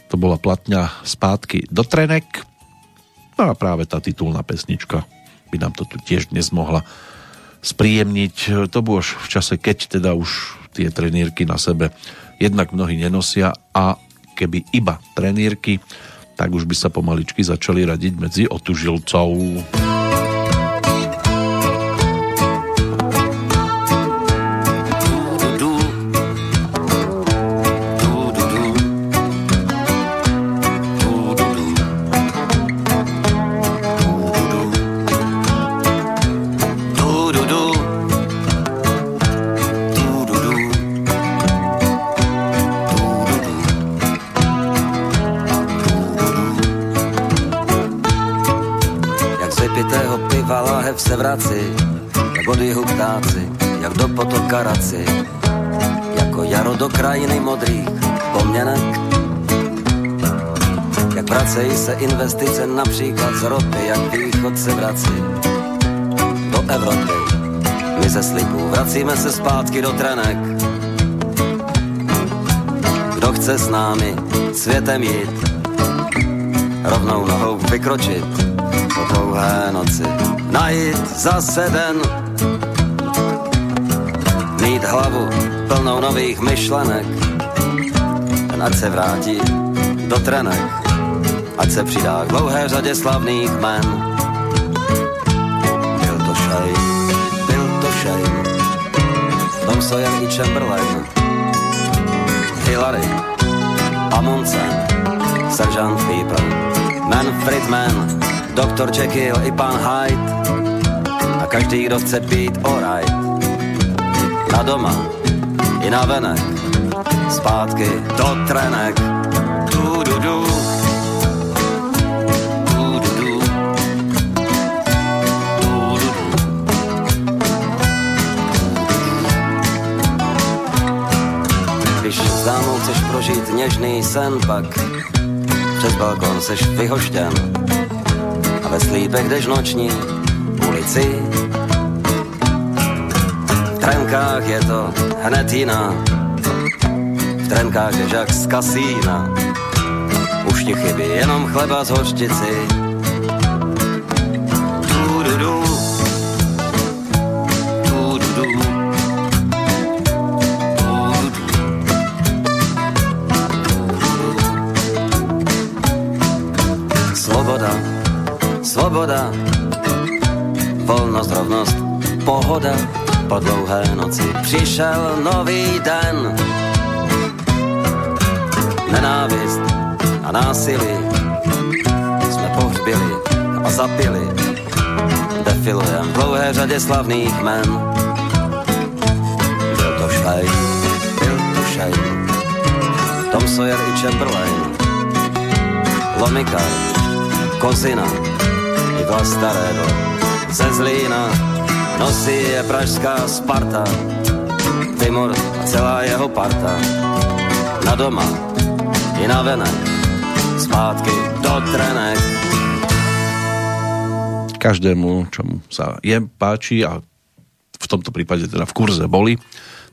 To bola platňa Spátky do trenek. No a práve tá titulná pesnička by nám to tu tiež dnes mohla spríjemniť to už v čase, keď teda už tie trenírky na sebe jednak mnohí nenosia a keby iba trenírky, tak už by sa pomaličky začali radiť medzi otužilcov. Raci, jako jaro do krajiny modrých poměnek. Jak vracejí se investice například z ropy, jak východ se vrací do Evropy. My ze slipů vracíme se zpátky do trenek. Kdo chce s námi světem jít, rovnou nohou vykročit po dlouhé noci najít zase den. Mít hlavu plnou nových myšlenek, ten ať se vrátí do trenek, ať se přidá k dlouhé řadě slavných men. Byl to Shane, byl to Shane, Tom Sawyer i Chamberlain, Hillary, Amundsen, Sergeant Pepper, Manfred Mann, Doktor Jekyll i pan Hyde a každý, kdo chce být alright. Na doma i na venek, zpátky do trenek. Du, du, du. Dámou chceš prožít něžný sen, pak přes balkon seš vyhoštěn a ve slípech jdeš noční ulici. Trenkách je to hned jiná, v trenkách jdeš jak z kasína. Už ti chybí jenom chleba z hořčici. Du, du, du. svoboda, volnost, rovnost, pohoda, po dlouhé noci přišel nový den. Nenávist a násilí jsme pohřbili a zapili. Defilujem v dlouhé řadě slavných men. Byl to Shane, byl to Shane, Tom Sawyer i Chamberlain, Lomika, Kozina, Iva Starého ze Zlína nosí je pražská Sparta, Timur a celá jeho parta. Na doma i na venek, zpátky do trenek. Každému, čomu sa je páči a v tomto prípade teda v kurze boli,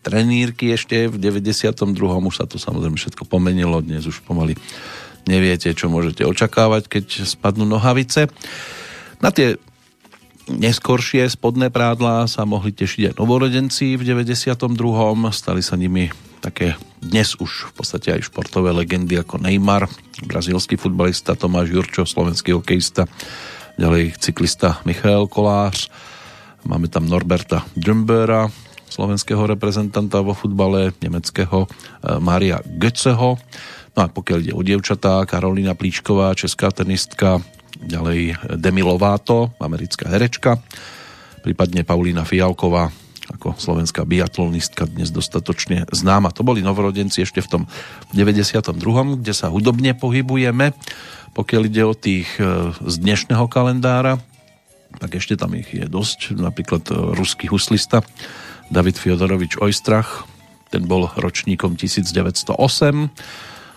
trenírky ešte v 92. Už sa to samozrejme všetko pomenilo, dnes už pomaly neviete, čo môžete očakávať, keď spadnú nohavice. Na tie neskoršie spodné prádla sa mohli tešiť aj novorodenci v 92. Stali sa nimi také dnes už v podstate aj športové legendy ako Neymar, brazílsky futbalista Tomáš Jurčo, slovenský hokejista, ďalej cyklista Michal Kolář, máme tam Norberta Djumbera, slovenského reprezentanta vo futbale, nemeckého eh, Mária Götzeho. No a pokiaľ ide o dievčatá, Karolina Plíčková, česká tenistka, ďalej Demi Lovato, americká herečka, prípadne Paulína Fialková, ako slovenská biatlonistka dnes dostatočne známa. To boli novorodenci ešte v tom 92., kde sa hudobne pohybujeme. Pokiaľ ide o tých eh, z dnešného kalendára, tak ešte tam ich je dosť. Napríklad eh, ruský huslista David Fiodorovič Ojstrach, ten bol ročníkom 1908.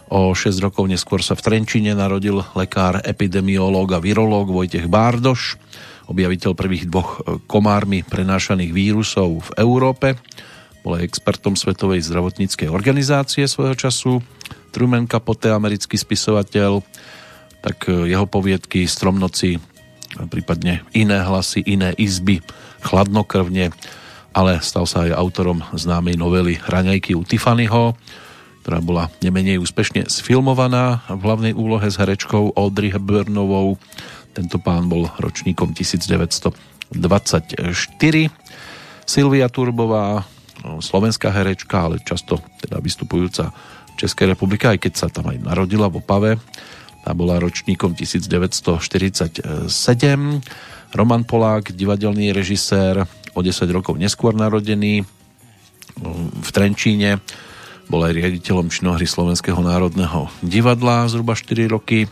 O 6 rokov neskôr sa v Trenčine narodil lekár, epidemiológ a virológ Vojtech Bárdoš, objaviteľ prvých dvoch e, komármi prenášaných vírusov v Európe. Bol aj expertom Svetovej zdravotníckej organizácie svojho času. Truman Capote, americký spisovateľ, tak e, jeho poviedky Stromnoci, prípadne iné hlasy, iné izby, chladnokrvne, ale stal sa aj autorom známej novely Raňajky u Tiffanyho, ktorá bola nemenej úspešne sfilmovaná v hlavnej úlohe s herečkou Audrey Hepburnovou. Tento pán bol ročníkom 1924. Silvia Turbová, no, slovenská herečka, ale často teda vystupujúca v Českej republike, aj keď sa tam aj narodila v Opave. Tá bola ročníkom 1947. Roman Polák, divadelný režisér, o 10 rokov neskôr narodený v Trenčíne. Bol aj riaditeľom činohry Slovenského národného divadla zhruba 4 roky.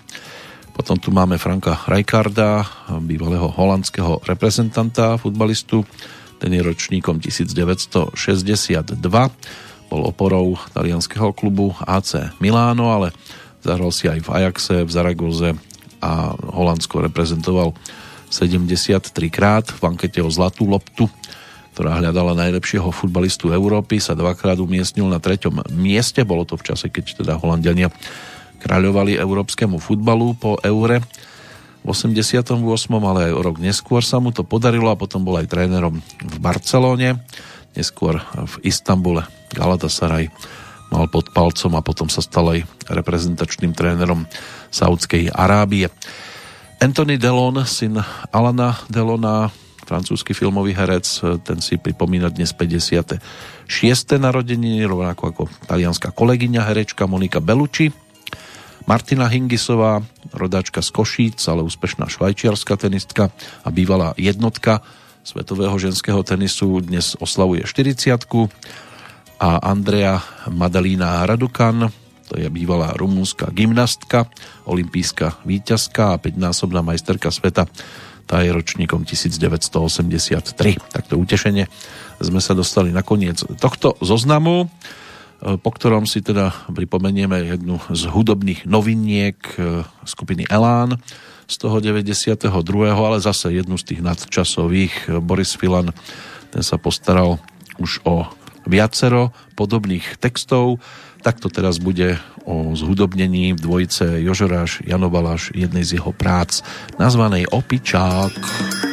Potom tu máme Franka Rijkaarda, bývalého holandského reprezentanta, futbalistu. Ten je ročníkom 1962. Bol oporou talianského klubu AC Miláno, ale zahral si aj v Ajaxe, v Zaragoze a Holandsko reprezentoval 73 krát v ankete o Zlatú loptu, ktorá hľadala najlepšieho futbalistu Európy, sa dvakrát umiestnil na treťom mieste. Bolo to v čase, keď teda Holandiania kráľovali európskemu futbalu po eure v 88. ale aj rok neskôr sa mu to podarilo a potom bol aj trénerom v Barcelóne, neskôr v Istambule Galatasaray mal pod palcom a potom sa stal aj reprezentačným trénerom Saudskej Arábie. Anthony Delon, syn Alana Delona, francúzsky filmový herec, ten si pripomína dnes 56. narodeniny, rovnako ako talianská kolegyňa herečka Monika Belucci. Martina Hingisová, rodáčka z Košíc, ale úspešná švajčiarská tenistka a bývalá jednotka svetového ženského tenisu dnes oslavuje 40 a Andrea Madalína Radukan, to je bývalá rumúnska gymnastka, olimpijská víťazka a 5-násobná majsterka sveta. Tá je ročníkom 1983. Takto utešenie sme sa dostali na koniec tohto zoznamu, po ktorom si teda pripomenieme jednu z hudobných noviniek e, skupiny Elán z toho 92. ale zase jednu z tých nadčasových. Boris Filan, ten sa postaral už o viacero podobných textov tak to teraz bude o zhudobnení v dvojice Jožoráš Janovaláš jednej z jeho prác nazvanej Opičák. ktoré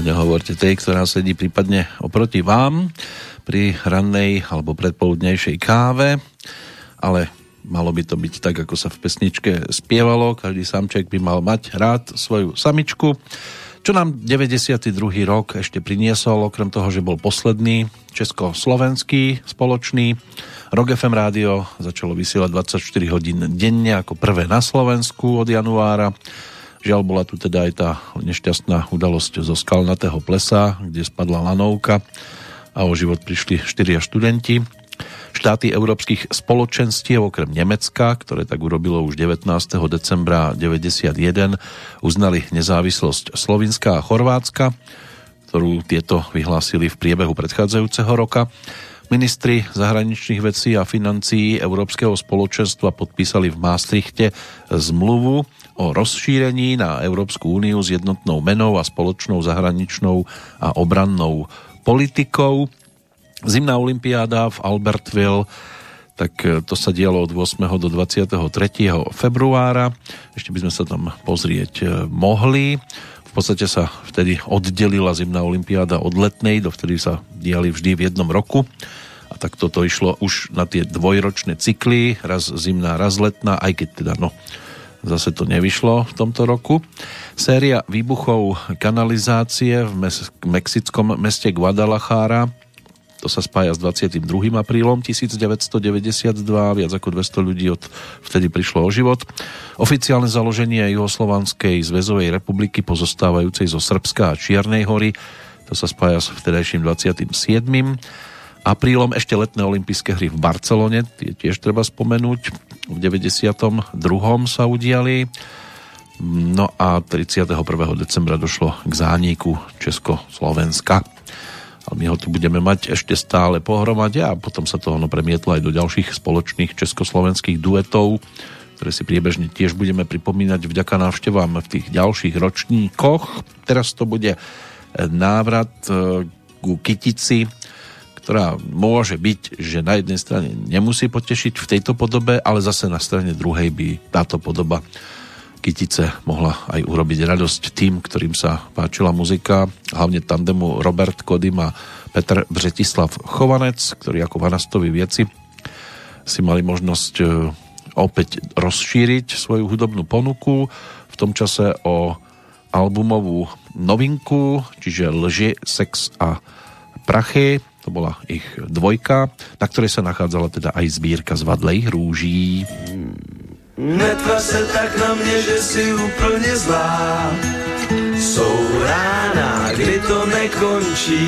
to nehovorte tej, ktorá sedí prípadne oproti vám pri rannej alebo predpoludnejšej káve, ale malo by to byť tak, ako sa v pesničke spievalo. Každý samček by mal mať rád svoju samičku. Čo nám 92. rok ešte priniesol, okrem toho, že bol posledný československý spoločný. Rock FM rádio začalo vysielať 24 hodín denne ako prvé na Slovensku od januára. Žiaľ, bola tu teda aj tá nešťastná udalosť zo skalnatého plesa, kde spadla lanovka a o život prišli štyria študenti. Štáty európskych spoločenstiev okrem Nemecka, ktoré tak urobilo už 19. decembra 91, uznali nezávislosť Slovinska a Chorvátska, ktorú tieto vyhlásili v priebehu predchádzajúceho roka. Ministri zahraničných vecí a financií Európskeho spoločenstva podpísali v Maastrichte zmluvu o rozšírení na Európsku úniu s jednotnou menou a spoločnou zahraničnou a obrannou politikou. Zimná olimpiáda v Albertville tak e, to sa dialo od 8. do 23. februára. Ešte by sme sa tam pozrieť e, mohli. V podstate sa vtedy oddelila zimná olimpiáda od letnej, dovtedy sa diali vždy v jednom roku. A tak toto išlo už na tie dvojročné cykly, raz zimná, raz letná, aj keď teda no, zase to nevyšlo v tomto roku. Séria výbuchov kanalizácie v mes- mexickom meste Guadalajara To sa spája s 22. aprílom 1992. Viac ako 200 ľudí od vtedy prišlo o život. Oficiálne založenie Juhoslovanskej zväzovej republiky pozostávajúcej zo Srbska a Čiernej hory. To sa spája s vtedajším 27 aprílom ešte letné olympijské hry v Barcelone, tie tiež treba spomenúť. V 92. sa udiali. No a 31. decembra došlo k zániku Československa. Ale my ho tu budeme mať ešte stále pohromade a potom sa to ono premietlo aj do ďalších spoločných československých duetov, ktoré si priebežne tiež budeme pripomínať vďaka návštevám v tých ďalších ročníkoch. Teraz to bude návrat eh, ku Kytici, ktorá môže byť, že na jednej strane nemusí potešiť v tejto podobe, ale zase na strane druhej by táto podoba Kytice mohla aj urobiť radosť tým, ktorým sa páčila muzika, hlavne tandemu Robert Kodym a Petr Břetislav Chovanec, ktorí ako vanastoví vieci si mali možnosť e, opäť rozšíriť svoju hudobnú ponuku v tom čase o albumovú novinku, čiže Lži, sex a prachy. To bola ich dvojka, na ktorej sa nachádzala teda aj zbírka z vadlejch rúží. Netva se tak na mě, že si úplně zlá. Jsou rána, kdy to nekončí,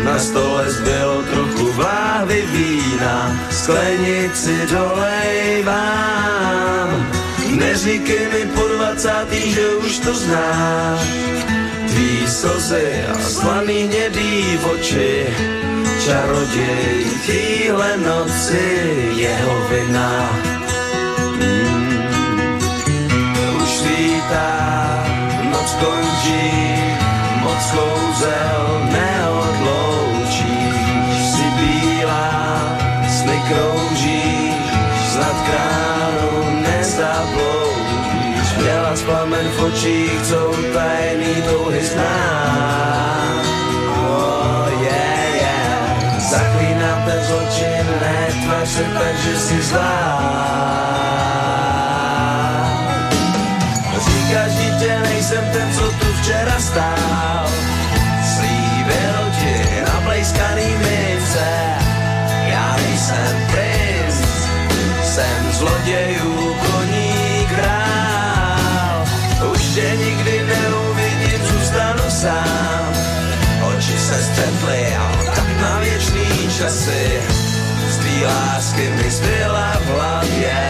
na stole zbylo trochu vláhy vína, sklenici dolejvám. Neříkej mi po dvacátý, že už to znáš, tvý slzy a slaný hnědý oči, čaroděj týhle noci, jeho vina. svítá, noc končí, moc kouzel očích, co tajný touhy zná. Oh, yeah, yeah. Zaklínám ten zločin, netvař se tak, že si zlá. Časy. Z tvý lásky mi zbyla v hlavě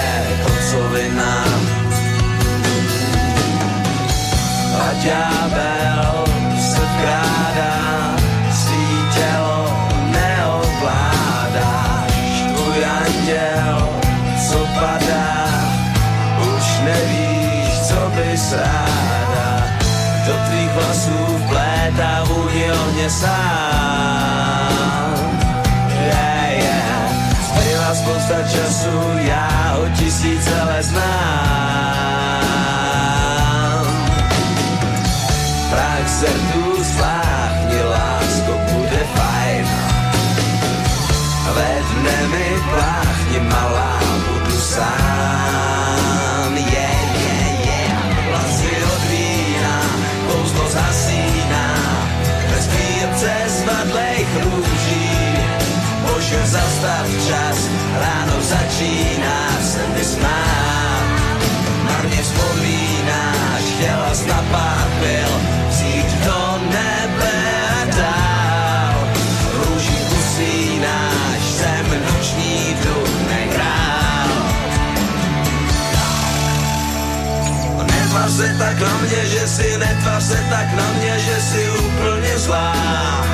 kocovina. a ďábel se vkrádá, svý tělo neovládáš, tvůj anděl, co padá, už nevíš, co bys ráda, do tvých vlasů vplétá vůni ohně sám. Spousta času, já o tisíce let znám prach srdú spláchni, lásko, bude fajn. Ve dne mi pláchni, malá, budu sám. Yeah, yeah, yeah. Vlasy od vína, kouzlo zasíná, ve sbírce zvadlejch růží. Bože, zastav čas, ráno začíná, se mi smát marně vzpomínáš, chtěla jsi na pár vzít do nebe dál. Růží usínáš, jsem noční vdune král. Netvař se tak na mě, že si, netvař se tak na mě, že si úplně zlá.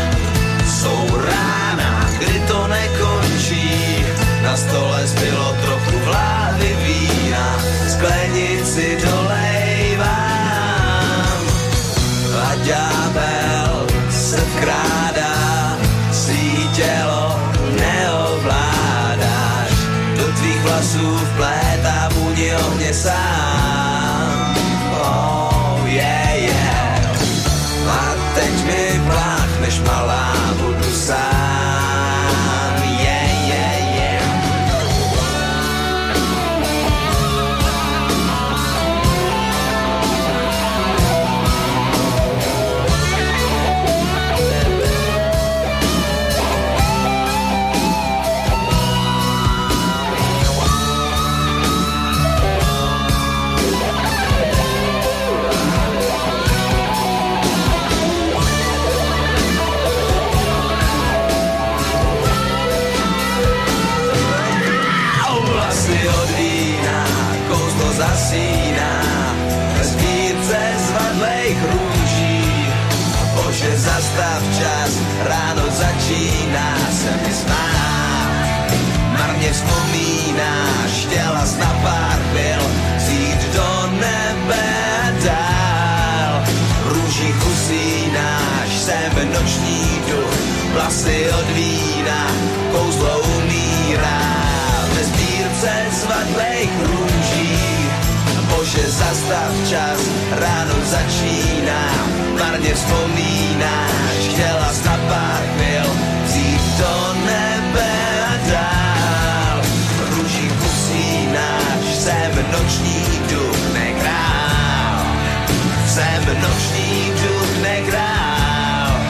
Jsou rána, kdy to nekončí, na stole zbylo trochu vlády vína, sklenici dolejvám. A ďábel se vkrádá, svý tělo neovládáš, do tvých vlasů vplétá vůni ohně sám. Oh, yeah, yeah. A teď mi pláchneš malá, budu sám. Čas, ráno začíná, marně vzpomínáš, chtěla jsi na pár chvil, vzít do nebe a dál. Růží usínáš, jsem noční duch, nekrál, jsem noční duch, nekrál,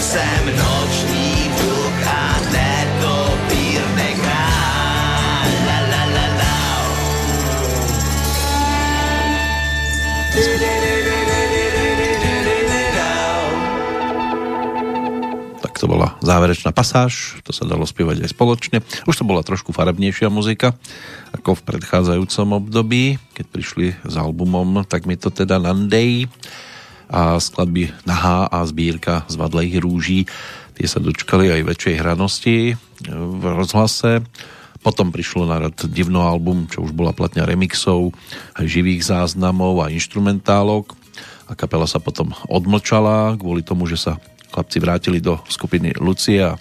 jsem záverečná pasáž, to sa dalo spievať aj spoločne. Už to bola trošku farebnejšia muzika, ako v predchádzajúcom období, keď prišli s albumom Tak mi to teda nandej a skladby Nahá a zbírka z Vadlejch rúží, tie sa dočkali aj väčšej hranosti v rozhlase. Potom prišlo na rad divno album, čo už bola platňa remixov, aj živých záznamov a instrumentálok a kapela sa potom odmlčala kvôli tomu, že sa chlapci vrátili do skupiny Lucie a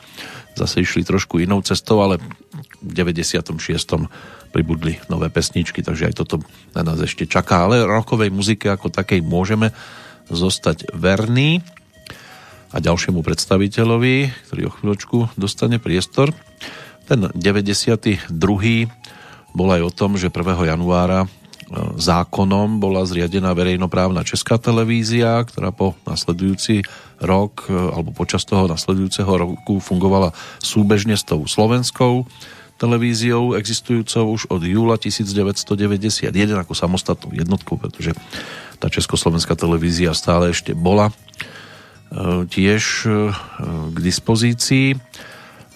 zase išli trošku inou cestou, ale v 96. pribudli nové pesničky, takže aj toto na nás ešte čaká. Ale rokovej muzike ako takej môžeme zostať verní a ďalšiemu predstaviteľovi, ktorý o chvíľočku dostane priestor. Ten 92. bol aj o tom, že 1. januára zákonom bola zriadená verejnoprávna česká televízia, ktorá po nasledujúci rok e, alebo počas toho nasledujúceho roku fungovala súbežne s tou slovenskou televíziou existujúcou už od júla 1991 ako samostatnou jednotkou, pretože tá československá televízia stále ešte bola e, tiež k dispozícii.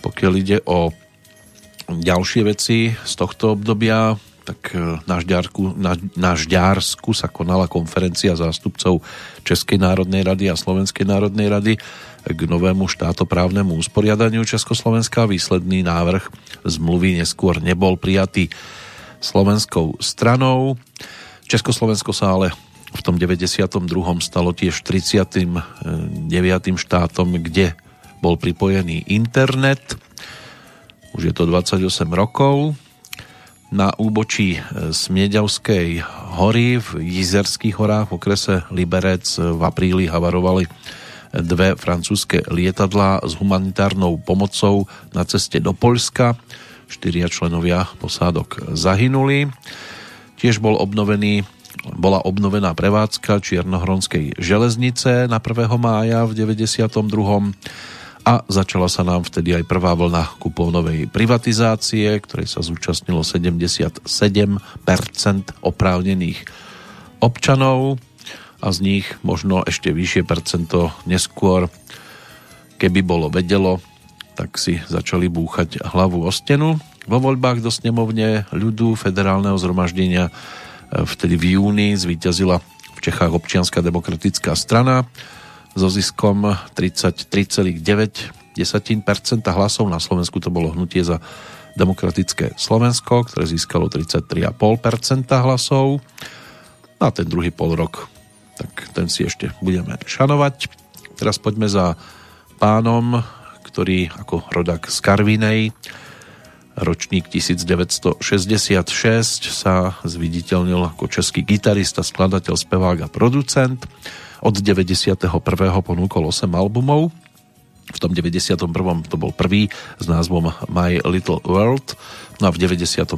Pokiaľ ide o ďalšie veci z tohto obdobia, tak na, Žďárku, na, na Žďársku sa konala konferencia zástupcov Českej národnej rady a Slovenskej národnej rady k novému štátoprávnemu usporiadaniu Československa. Výsledný návrh zmluvy neskôr nebol prijatý slovenskou stranou. Československo sa ale v tom 92. stalo tiež 39. štátom, kde bol pripojený internet už je to 28 rokov. Na úbočí e, Smieďavskej hory v Jizerských horách v okrese Liberec v apríli havarovali dve francúzske lietadlá s humanitárnou pomocou na ceste do Poľska. Štyria členovia posádok zahynuli. Tiež bol obnovený bola obnovená prevádzka Čiernohronskej železnice na 1. mája v 92 a začala sa nám vtedy aj prvá vlna kupovnovej privatizácie, ktorej sa zúčastnilo 77% oprávnených občanov a z nich možno ešte vyššie percento neskôr, keby bolo vedelo, tak si začali búchať hlavu o stenu. Vo voľbách do snemovne ľudu federálneho zhromaždenia e, vtedy v júni zvíťazila v Čechách občianská demokratická strana so ziskom 33,9% hlasov. Na Slovensku to bolo hnutie za demokratické Slovensko, ktoré získalo 33,5% hlasov. Na ten druhý pol rok, tak ten si ešte budeme šanovať. Teraz poďme za pánom, ktorý ako rodak z Karvinej, ročník 1966 sa zviditeľnil ako český gitarista, skladateľ, spevák a producent. Od 91. ponúkol 8 albumov. V tom 91. to bol prvý s názvom My Little World. No a v 92.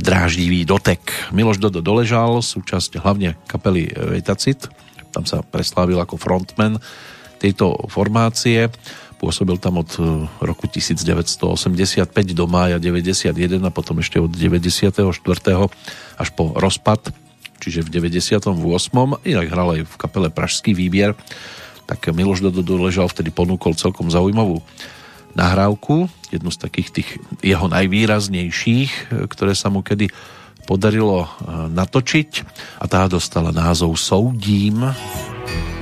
Dráždivý dotek. Miloš Dodo doležal, súčasť hlavne kapely Vetacit. Tam sa preslávil ako frontman tejto formácie. Pôsobil tam od e, roku 1985 do mája 91 a potom ešte od 94. až po rozpad čiže v 98. Inak hral aj v kapele Pražský výbier, tak Miloš Dodo ležal vtedy ponúkol celkom zaujímavú nahrávku, jednu z takých tých jeho najvýraznejších, ktoré sa mu kedy podarilo natočiť a tá dostala názov Soudím. Soudím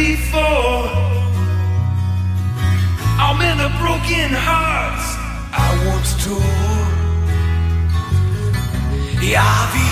before. I'm in are broken hearts. I once tore. Yeah, I've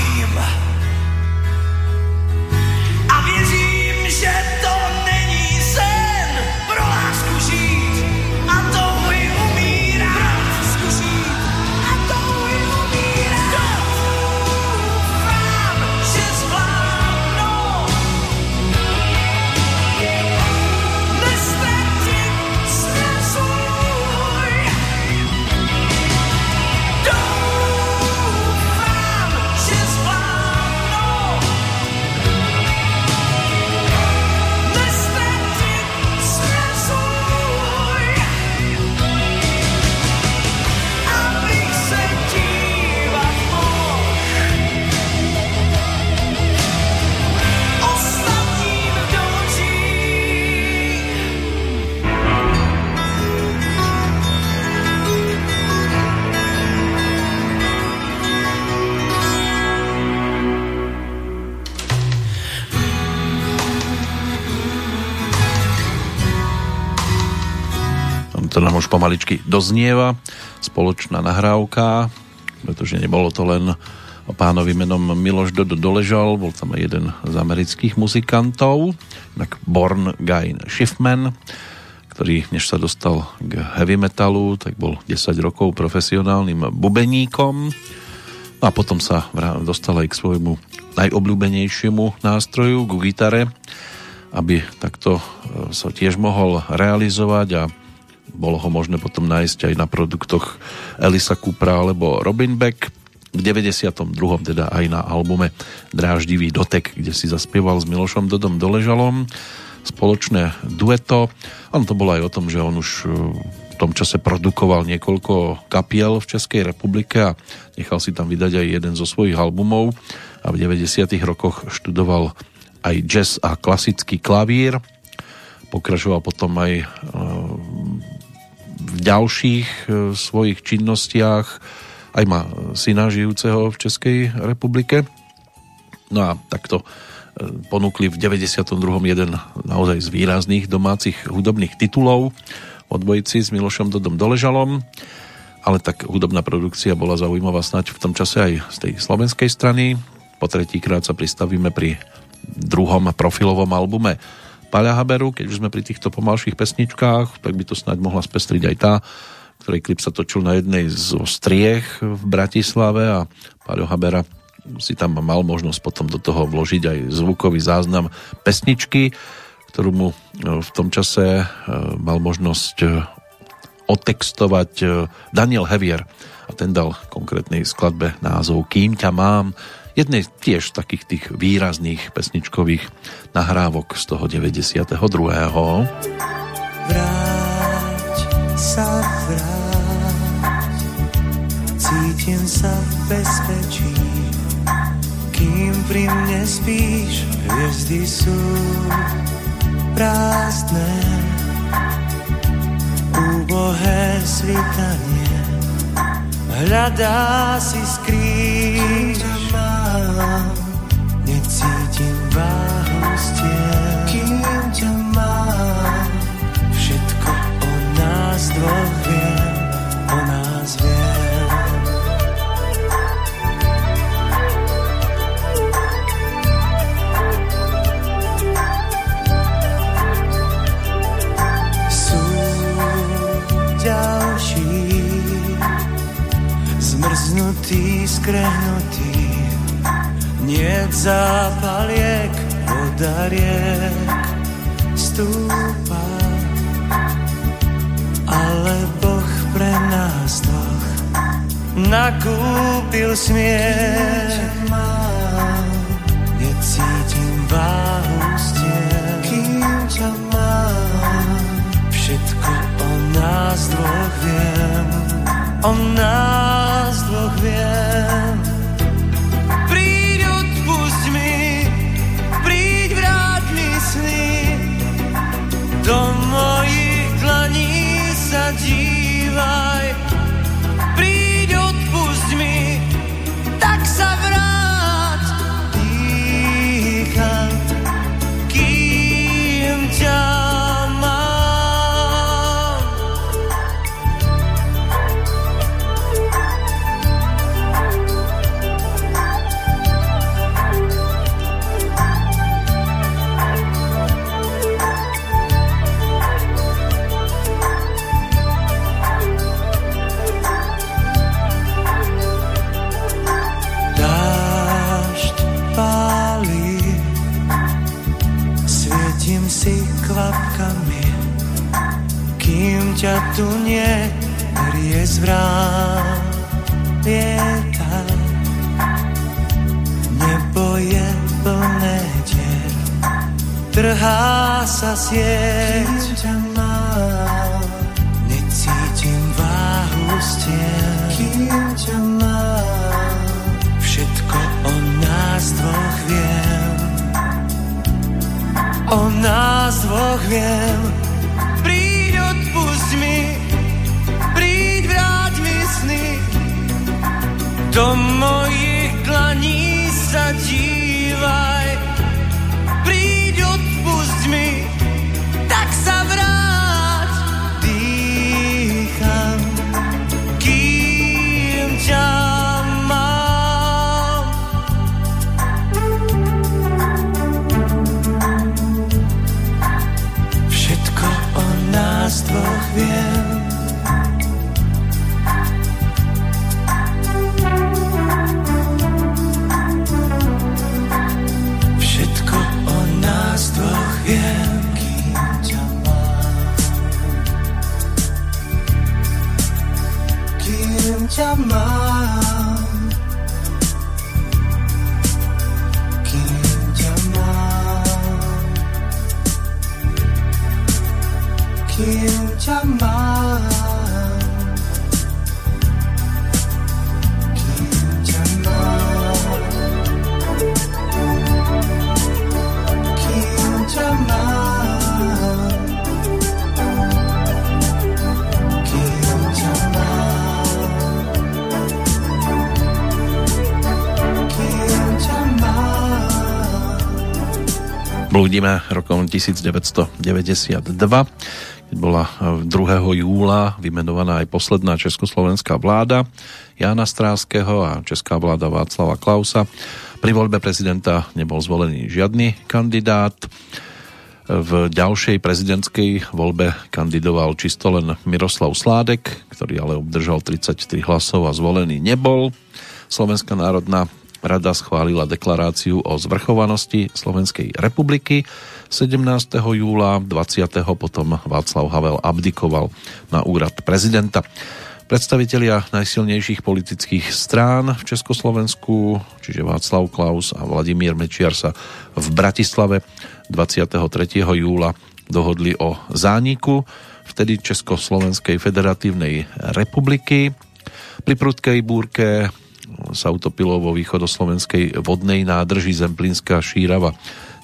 pomaličky doznieva. Spoločná nahrávka, pretože nebolo to len o pánovi menom Miloš Dodo Doležal, bol tam aj jeden z amerických muzikantov, tak Born Guy Schiffman, ktorý než sa dostal k heavy metalu, tak bol 10 rokov profesionálnym bubeníkom. No a potom sa dostal aj k svojmu najobľúbenejšiemu nástroju, ku gitare, aby takto e, sa tiež mohol realizovať a bolo ho možné potom nájsť aj na produktoch Elisa Coopera alebo Robin Beck. V 92. teda aj na albume Dráždivý dotek, kde si zaspieval s Milošom Dodom Doležalom spoločné dueto. On to bolo aj o tom, že on už e, v tom čase produkoval niekoľko kapiel v Českej republike a nechal si tam vydať aj jeden zo svojich albumov a v 90. rokoch študoval aj jazz a klasický klavír. Pokračoval potom aj e, v ďalších e, svojich činnostiach. Aj má syna žijúceho v Českej republike. No a takto ponúkli v 92. jeden naozaj z výrazných domácich hudobných titulov od dvojici s Milošom Dodom Doležalom, ale tak hudobná produkcia bola zaujímavá snať v tom čase aj z tej slovenskej strany. Po tretíkrát sa pristavíme pri druhom profilovom albume Paľa Haberu, keď už sme pri týchto pomalších pesničkách, tak by to snáď mohla spestriť aj tá, ktorej klip sa točil na jednej zo striech v Bratislave a Paľo Habera si tam mal možnosť potom do toho vložiť aj zvukový záznam pesničky, ktorú mu e, v tom čase e, mal možnosť e, otextovať Daniel Hevier. A ten dal konkrétnej skladbe názov Kým ťa mám, jednej tiež takých tých výrazných pesničkových nahrávok z toho 92. Vráť sa, vráť, cítim sa v bezpečí kým pri mne spíš, hviezdy sú prázdne. Úbohé svítanie hľadá si skrýš. Necítim váhu stien, kým ťa mám. Všetko o nás dvoch viem, o nás viem. zmrznutý, skrehnutý. Nie zápaliek, voda riek stúpa. Ale Boh pre nás dvoch nakúpil smiech. Necítim váhu stien, kým ťa mám. Všetko o nás dvoch viem, o nás dvoch viem. Vrán lieta. Nebo je plné dier, trhá sa sieť. Kým ťa mám, necítim váhu stien. Kým ťa mám, všetko o nás dvoch viem. O nás dvoch viem. 1992, keď bola 2. júla vymenovaná aj posledná československá vláda Jána Stráského a česká vláda Václava Klausa. Pri voľbe prezidenta nebol zvolený žiadny kandidát. V ďalšej prezidentskej voľbe kandidoval čisto len Miroslav Sládek, ktorý ale obdržal 33 hlasov a zvolený nebol. Slovenská národná rada schválila deklaráciu o zvrchovanosti Slovenskej republiky 17. júla 20. potom Václav Havel abdikoval na úrad prezidenta. Predstavitelia najsilnejších politických strán v Československu, čiže Václav Klaus a Vladimír Mečiar sa v Bratislave 23. júla dohodli o zániku vtedy Československej federatívnej republiky. Pri prudkej búrke sa utopilo vo východoslovenskej vodnej nádrži Zemplínska šírava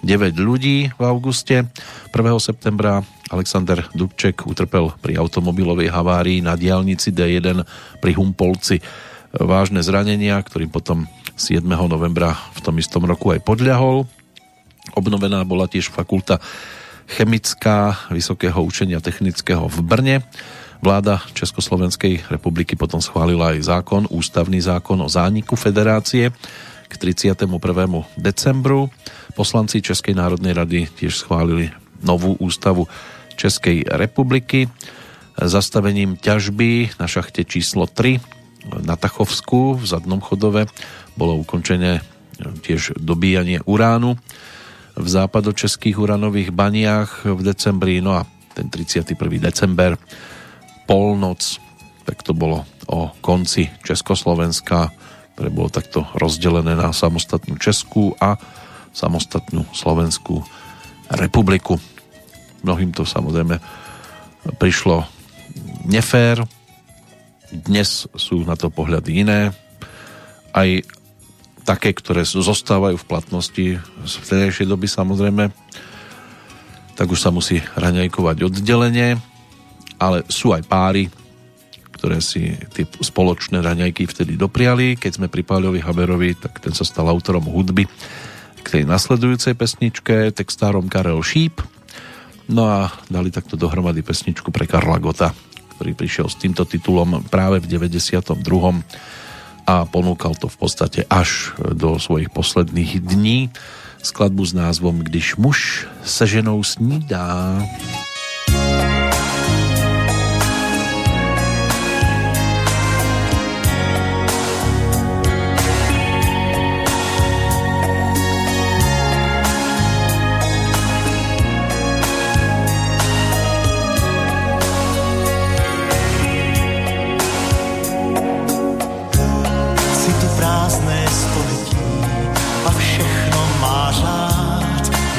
9 ľudí v auguste. 1. septembra Alexander Dubček utrpel pri automobilovej havárii na diálnici D1 pri Humpolci vážne zranenia, ktorým potom 7. novembra v tom istom roku aj podľahol. Obnovená bola tiež fakulta chemická Vysokého učenia technického v Brne. Vláda Československej republiky potom schválila aj zákon, ústavný zákon o zániku federácie k 31. decembru. Poslanci Českej národnej rady tiež schválili novú ústavu Českej republiky zastavením ťažby na šachte číslo 3 na Tachovsku v zadnom chodove bolo ukončené tiež dobíjanie uránu v západočeských uranových baniach v decembri, no a ten 31. december polnoc, tak to bolo o konci Československa, ktoré bolo takto rozdelené na samostatnú Českú a samostatnú Slovenskú republiku. Mnohým to samozrejme prišlo nefér, dnes sú na to pohľady iné, aj také, ktoré zostávajú v platnosti z vtedajšej doby samozrejme, tak už sa musí raňajkovať oddelenie, ale sú aj páry, ktoré si tie spoločné raňajky vtedy dopriali. Keď sme pri Páľovi Haberovi, tak ten sa stal autorom hudby k tej nasledujúcej pesničke, textárom Karel Šíp. No a dali takto dohromady pesničku pre Karla Gota, ktorý prišiel s týmto titulom práve v 92. a ponúkal to v podstate až do svojich posledných dní skladbu s názvom Když muž se ženou snídá. Si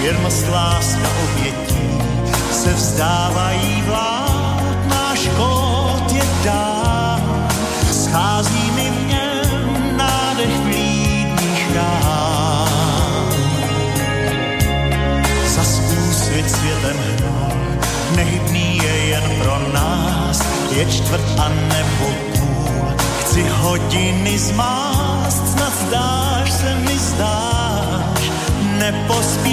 Věrnost, láska, obětí se vzdávají vlád. Náš kód je dán, schází mi v něm nádech vlídných rán. Zas úsvit světem hnul, nehybný je jen pro nás, je čtvrt a nebo půl. Chci hodiny zmást, snad zdáš se mi zdáš, nepospíchej,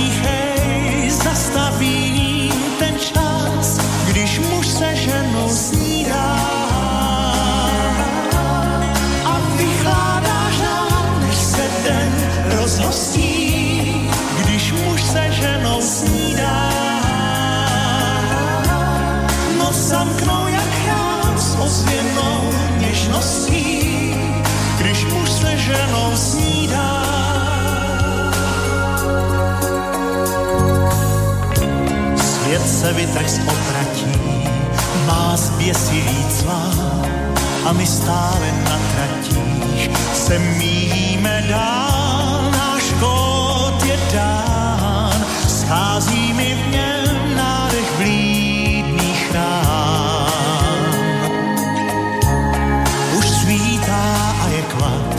se vytrh z opratí, má zběsilý cvá, a my stále na tratích se míjíme dál. Náš kód je dán, schází mi v něm nádech vlídných rán. Už svítá a je klad,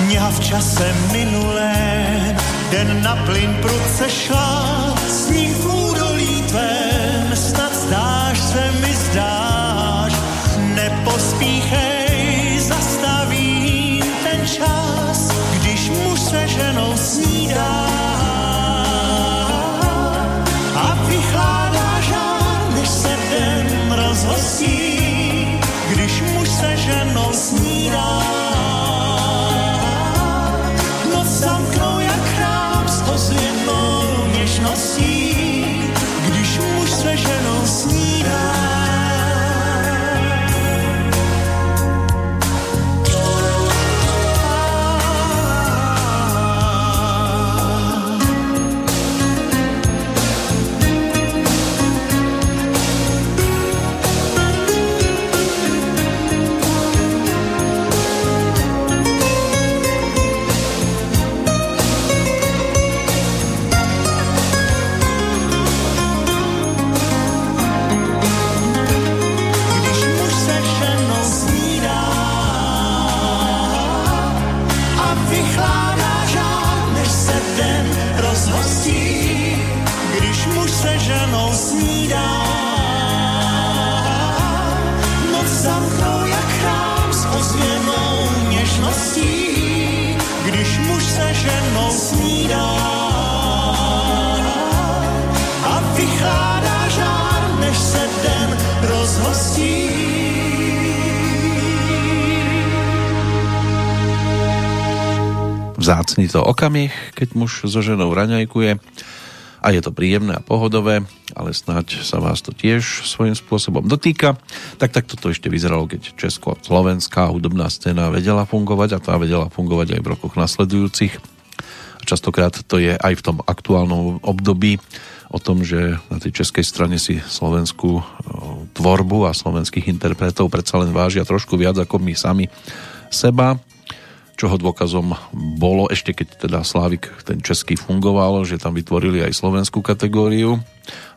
mňa v čase minulém, den na plyn prudce šla, s ním v ženou Vzácný to okamih, keď muž so ženou raňajkuje a je to príjemné a pohodové, ale snáď sa vás to tiež svojím spôsobom dotýka. Tak takto to ešte vyzeralo, keď česko-slovenská hudobná scéna vedela fungovať a tá vedela fungovať aj v rokoch nasledujúcich. Častokrát to je aj v tom aktuálnom období o tom, že na tej českej strane si slovenskú tvorbu a slovenských interpretov predsa len vážia trošku viac ako my sami seba čoho dôkazom bolo ešte keď teda Slávik ten český fungoval, že tam vytvorili aj slovenskú kategóriu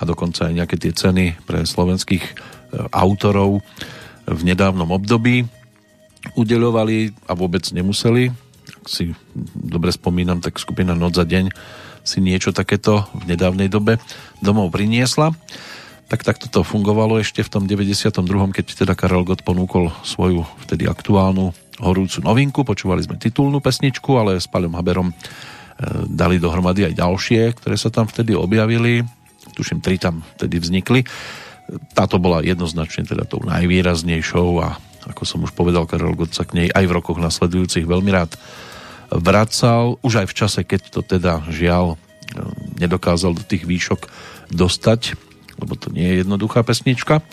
a dokonca aj nejaké tie ceny pre slovenských e, autorov v nedávnom období udeľovali a vôbec nemuseli. Ak si dobre spomínam, tak skupina Noc za deň si niečo takéto v nedávnej dobe domov priniesla. Tak takto to fungovalo ešte v tom 92., keď teda Karel Gott ponúkol svoju vtedy aktuálnu horúcu novinku. Počúvali sme titulnú pesničku, ale s Paľom Haberom e, dali dohromady aj ďalšie, ktoré sa tam vtedy objavili. Tuším, tri tam vtedy vznikli. Táto bola jednoznačne teda tou najvýraznejšou a ako som už povedal, Karel Gott sa k nej aj v rokoch nasledujúcich veľmi rád vracal, už aj v čase, keď to teda žiaľ e, nedokázal do tých výšok dostať, lebo to nie je jednoduchá pesnička,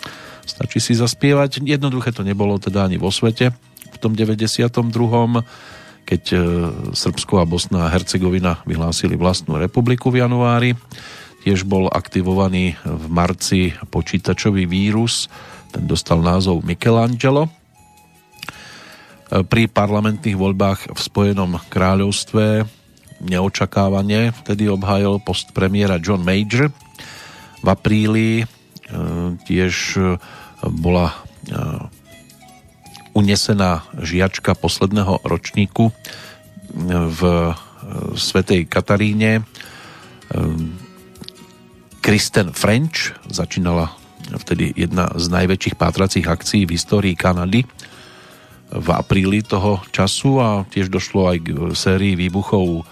stačí si zaspievať. Jednoduché to nebolo teda ani vo svete tom 92 keď e, Srbsko a Bosna a Hercegovina vyhlásili vlastnú republiku v januári. Tiež bol aktivovaný v marci počítačový vírus, ten dostal názov Michelangelo. E, Pri parlamentných voľbách v Spojenom kráľovstve neočakávane vtedy obhájil post premiéra John Major. V apríli e, tiež bola unesená žiačka posledného ročníku v Svetej Kataríne. Kristen French začínala vtedy jedna z najväčších pátracích akcií v histórii Kanady v apríli toho času a tiež došlo aj k sérii výbuchov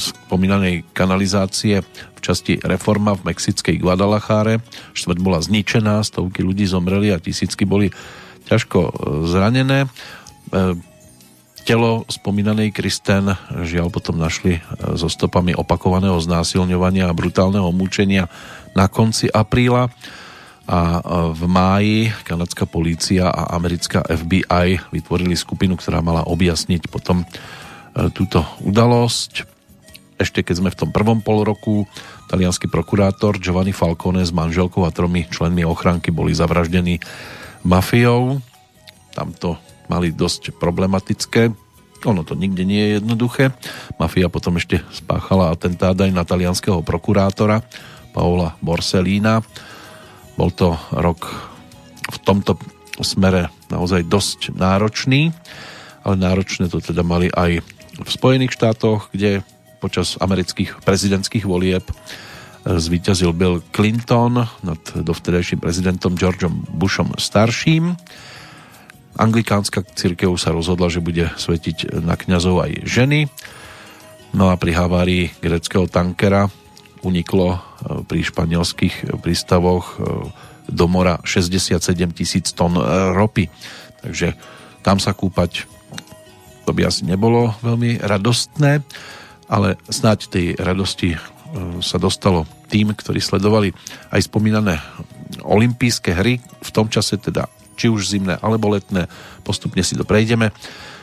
spomínanej kanalizácie v časti Reforma v mexickej Guadalajare. Štvrť bola zničená, stovky ľudí zomreli a tisícky boli ťažko zranené. Telo spomínanej Kristen žiaľ potom našli so stopami opakovaného znásilňovania a brutálneho mučenia na konci apríla a v máji kanadská polícia a americká FBI vytvorili skupinu, ktorá mala objasniť potom túto udalosť. Ešte keď sme v tom prvom pol roku, talianský prokurátor Giovanni Falcone s manželkou a tromi členmi ochranky boli zavraždení mafiou. Tam to mali dosť problematické. Ono to nikde nie je jednoduché. Mafia potom ešte spáchala atentát aj na talianského prokurátora Paola Borsellína. Bol to rok v tomto smere naozaj dosť náročný, ale náročné to teda mali aj v Spojených štátoch, kde počas amerických prezidentských volieb zvíťazil Bill Clinton nad dovtedajším prezidentom Georgeom Bushom starším. Anglikánska církev sa rozhodla, že bude svetiť na kňazov aj ženy. No a pri havárii greckého tankera uniklo e, pri španielských prístavoch e, do mora 67 tisíc tón e, ropy. Takže tam sa kúpať to by asi nebolo veľmi radostné, ale snáď tej radosti sa dostalo tým, ktorí sledovali aj spomínané olympijské hry, v tom čase teda či už zimné alebo letné, postupne si to prejdeme.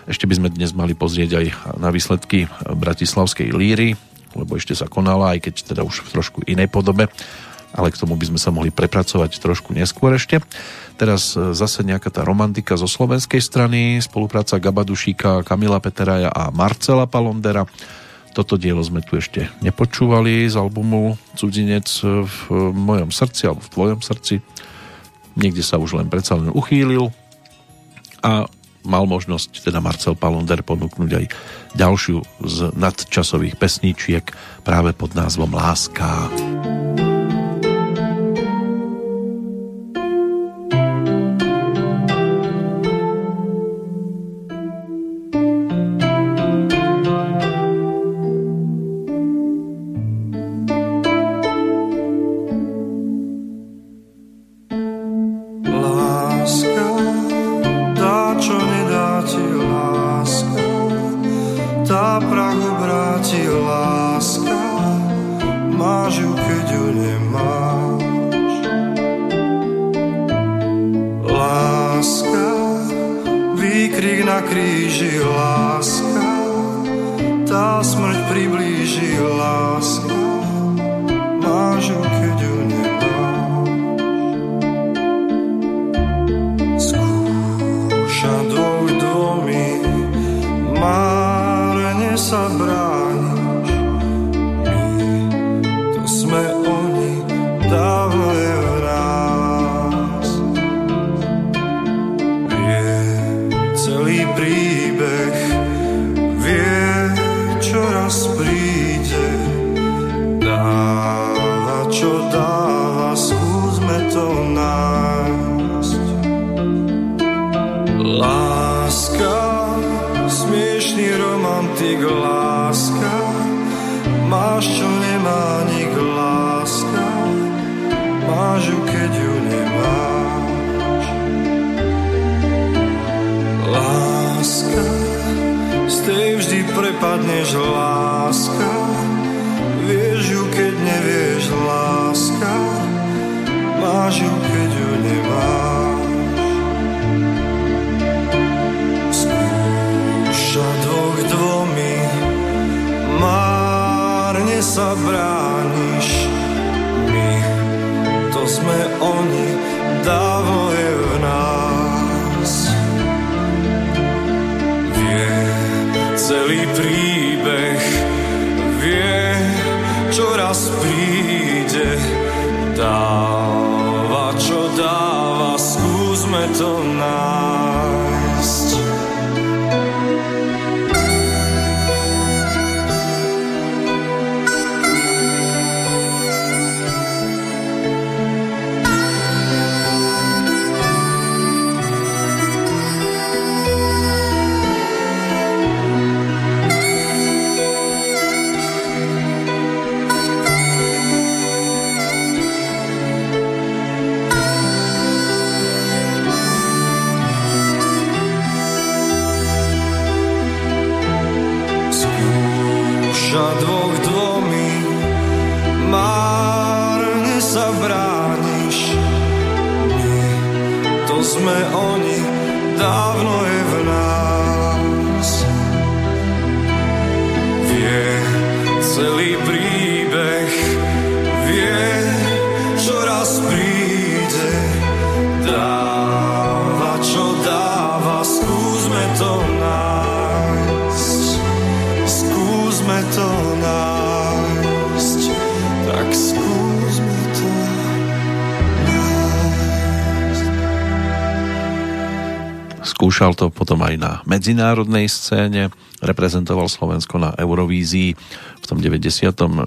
Ešte by sme dnes mali pozrieť aj na výsledky Bratislavskej líry, lebo ešte sa konala, aj keď teda už v trošku inej podobe, ale k tomu by sme sa mohli prepracovať trošku neskôr ešte. Teraz zase nejaká tá romantika zo slovenskej strany, spolupráca Gabadušíka, Kamila Peteraja a Marcela Palondera toto dielo sme tu ešte nepočúvali z albumu Cudzinec v mojom srdci alebo v tvojom srdci. Niekde sa už len predsa len uchýlil a mal možnosť teda Marcel Palonder ponúknuť aj ďalšiu z nadčasových pesníčiek práve pod názvom Láska. Láska. Dáva, čo dáva, don't skúšal to potom aj na medzinárodnej scéne, reprezentoval Slovensko na Eurovízii v tom 96.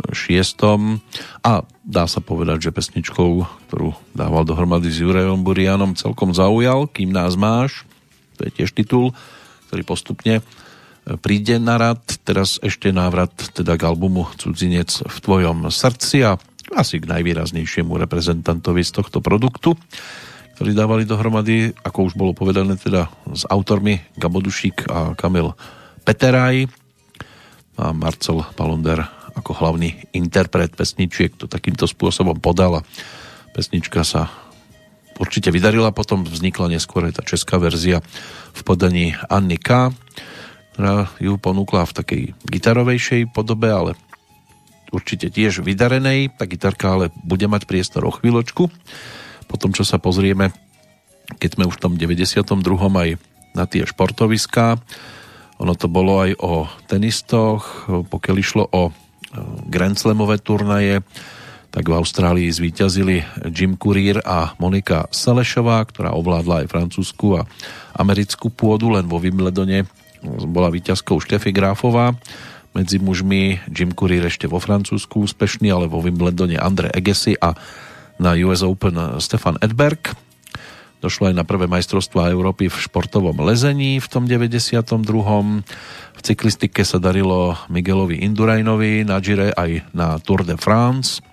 A dá sa povedať, že pesničkou, ktorú dával dohromady s Jurajom Burianom, celkom zaujal, kým nás máš. To je tiež titul, ktorý postupne príde na rad. Teraz ešte návrat teda k albumu Cudzinec v tvojom srdci a asi k najvýraznejšiemu reprezentantovi z tohto produktu ktorí dávali dohromady, ako už bolo povedané teda s autormi Gabodušík a Kamil Peteraj a Marcel Palonder ako hlavný interpret pesničiek to takýmto spôsobom podala. Pesnička sa určite vydarila, potom vznikla neskôr aj tá česká verzia v podaní Anny K., ktorá ju ponúkla v takej gitarovejšej podobe, ale určite tiež vydarenej. Tá gitarka ale bude mať priestor o chvíľočku po tom, čo sa pozrieme, keď sme už v tom 92. aj na tie športoviská. Ono to bolo aj o tenistoch, pokiaľ išlo o e, Grand Slamové turnaje, tak v Austrálii zvíťazili Jim Courier a Monika Salešová, ktorá ovládla aj francúzsku a americkú pôdu, len vo Wimbledone bola víťazkou Štefy Gráfová. Medzi mužmi Jim Courier ešte vo Francúzsku úspešný, ale vo Wimbledone Andre Agassi a na US Open Stefan Edberg. Došlo aj na prvé majstrovstvá Európy v športovom lezení v tom 92. V cyklistike sa darilo Miguelovi Indurajnovi na Gire aj na Tour de France.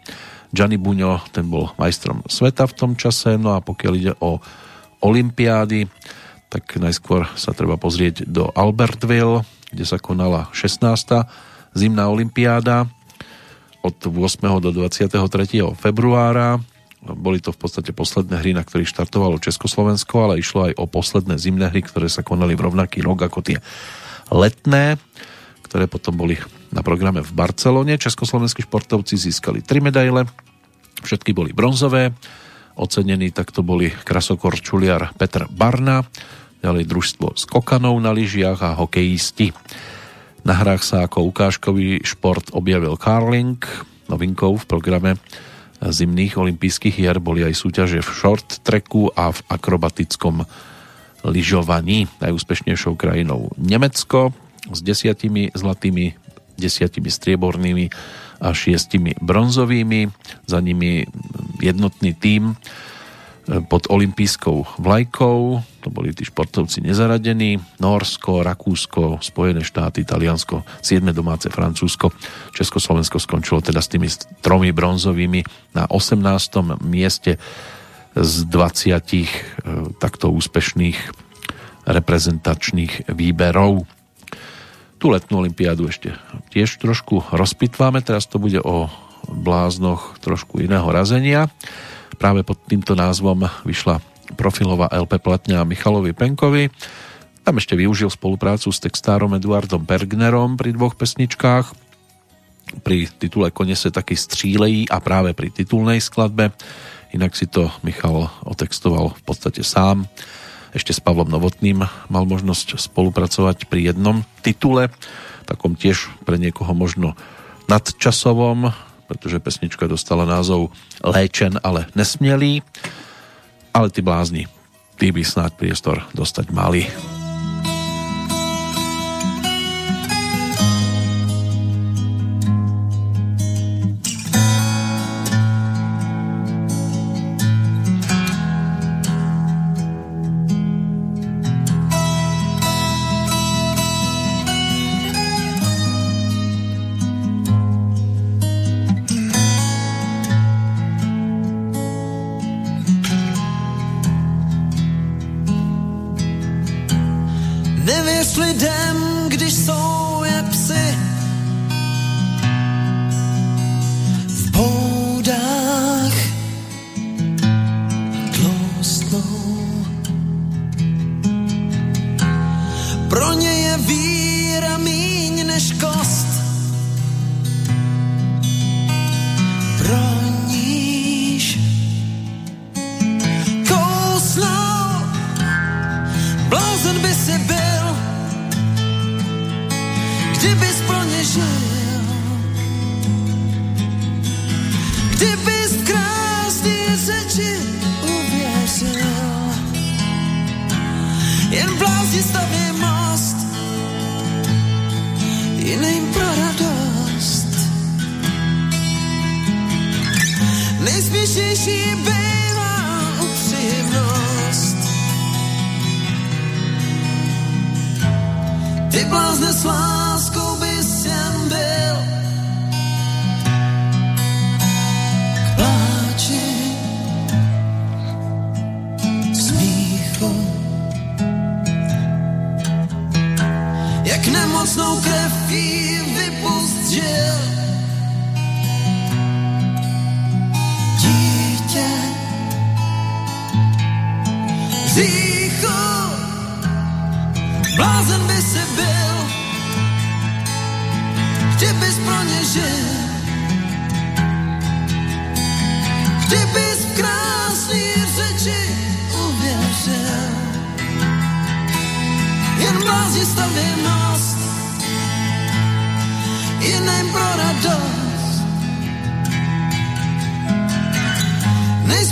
Gianni Buňo, ten bol majstrom sveta v tom čase, no a pokiaľ ide o Olympiády, tak najskôr sa treba pozrieť do Albertville, kde sa konala 16. zimná olympiáda od 8. do 23. februára boli to v podstate posledné hry, na ktorých štartovalo Československo, ale išlo aj o posledné zimné hry, ktoré sa konali v rovnaký rok ako tie letné, ktoré potom boli na programe v Barcelone. Československí športovci získali tri medaile, všetky boli bronzové, ocenení takto boli krasokor čuliar Petr Barna, ďalej družstvo skokanov na lyžiach a hokejisti. Na hrách sa ako ukážkový šport objavil karling, novinkou v programe zimných olympijských hier boli aj súťaže v short tracku a v akrobatickom lyžovaní. Najúspešnejšou krajinou Nemecko s desiatimi zlatými, desiatimi striebornými a šiestimi bronzovými. Za nimi jednotný tím pod olympijskou vlajkou. To boli tí športovci nezaradení. Norsko, Rakúsko, Spojené štáty, Taliansko, 7. domáce Francúzsko. Československo skončilo teda s tými tromi bronzovými na 18. mieste z 20 e, takto úspešných reprezentačných výberov. Tu letnú olympiádu ešte tiež trošku rozpitváme, teraz to bude o bláznoch trošku iného razenia. Práve pod týmto názvom vyšla profilová LP platňa Michalovi Penkovi. Tam ešte využil spoluprácu s textárom Eduardom Bergnerom pri dvoch pesničkách. Pri titule Konese taký střílejí a práve pri titulnej skladbe. Inak si to Michal otextoval v podstate sám. Ešte s Pavlom Novotným mal možnosť spolupracovať pri jednom titule, takom tiež pre niekoho možno nadčasovom, pretože pesnička dostala názov Léčen, ale nesmělý. Ale ty blázni, ty by snáď priestor dostať mali.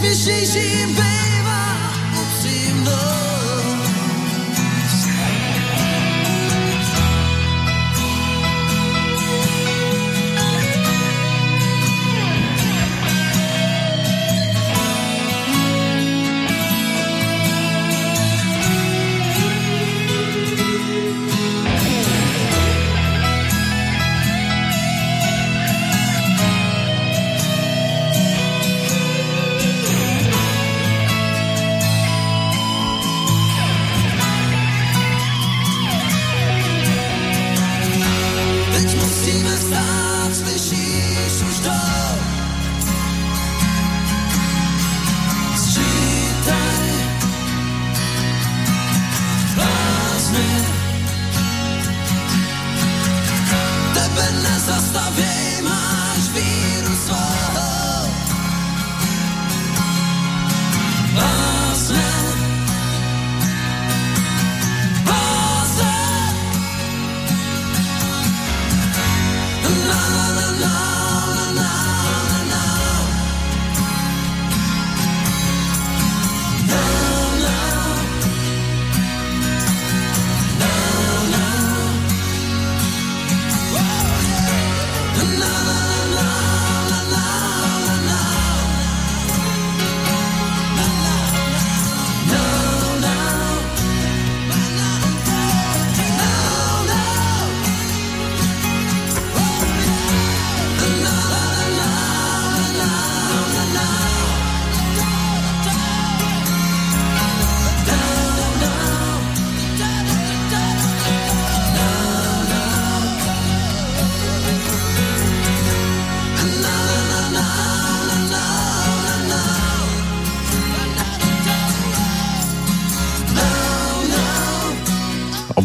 Nejsměšnější bývá upřímnost.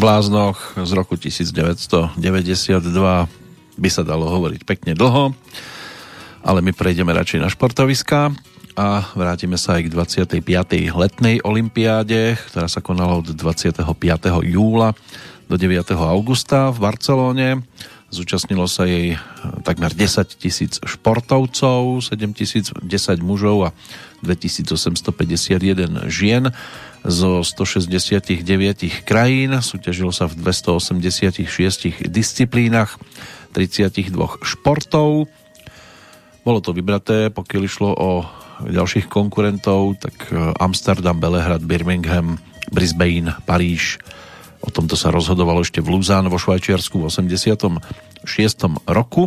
Bláznoch z roku 1992 by sa dalo hovoriť pekne dlho, ale my prejdeme radšej na športoviská a vrátime sa aj k 25. letnej olympiáde, ktorá sa konala od 25. júla do 9. augusta v Barcelóne. Zúčastnilo sa jej takmer 10 tisíc športovcov, 7 tisíc 10 mužov a 2851 žien zo 169 krajín. Súťažilo sa v 286 disciplínach 32 športov. Bolo to vybraté, pokiaľ išlo o ďalších konkurentov, tak Amsterdam, Belehrad, Birmingham, Brisbane, Paríž. O tomto sa rozhodovalo ešte v Luzán vo Švajčiarsku v 86. roku.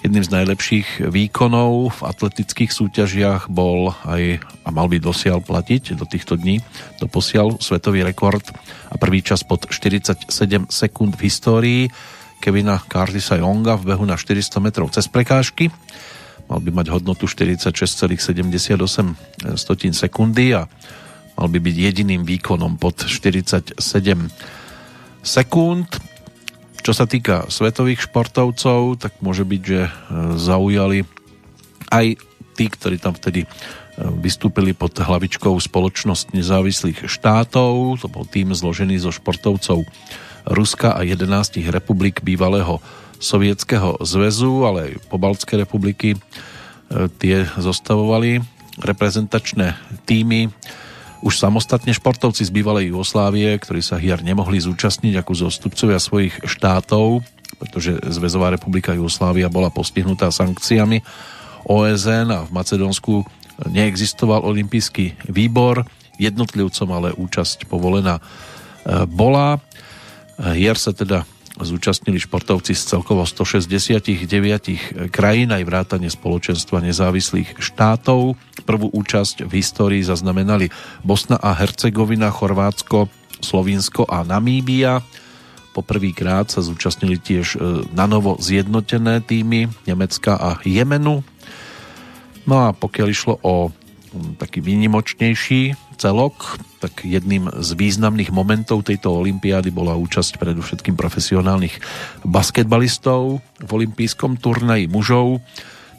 Jedným z najlepších výkonov v atletických súťažiach bol aj, a mal by dosiaľ platiť do týchto dní, do posiaľ svetový rekord a prvý čas pod 47 sekúnd v histórii Kevina Curtisa Jonga v behu na 400 metrov cez prekážky. Mal by mať hodnotu 46,78 sekundy a mal by byť jediným výkonom pod 47 sekúnd. Čo sa týka svetových športovcov, tak môže byť, že e, zaujali aj tí, ktorí tam vtedy e, vystúpili pod hlavičkou Spoločnosť nezávislých štátov. To bol tým zložený zo športovcov Ruska a 11 republik bývalého Sovietskeho zväzu, ale aj pobaltské republiky e, tie zostavovali reprezentačné týmy už samostatne športovci z bývalej Jugoslávie, ktorí sa hier nemohli zúčastniť ako zostupcovia svojich štátov, pretože Zväzová republika Jugoslávia bola postihnutá sankciami OSN a v Macedónsku neexistoval olimpijský výbor, jednotlivcom ale účasť povolená e, bola. Hier sa teda zúčastnili športovci z celkovo 169 krajín aj vrátane spoločenstva nezávislých štátov. Prvú účasť v histórii zaznamenali Bosna a Hercegovina, Chorvátsko, Slovinsko a Namíbia. Poprvýkrát sa zúčastnili tiež e, na novo zjednotené týmy Nemecka a Jemenu. No a pokiaľ išlo o taký výnimočnejší celok, tak jedným z významných momentov tejto olympiády bola účasť predovšetkým profesionálnych basketbalistov v olympijskom turnaji mužov.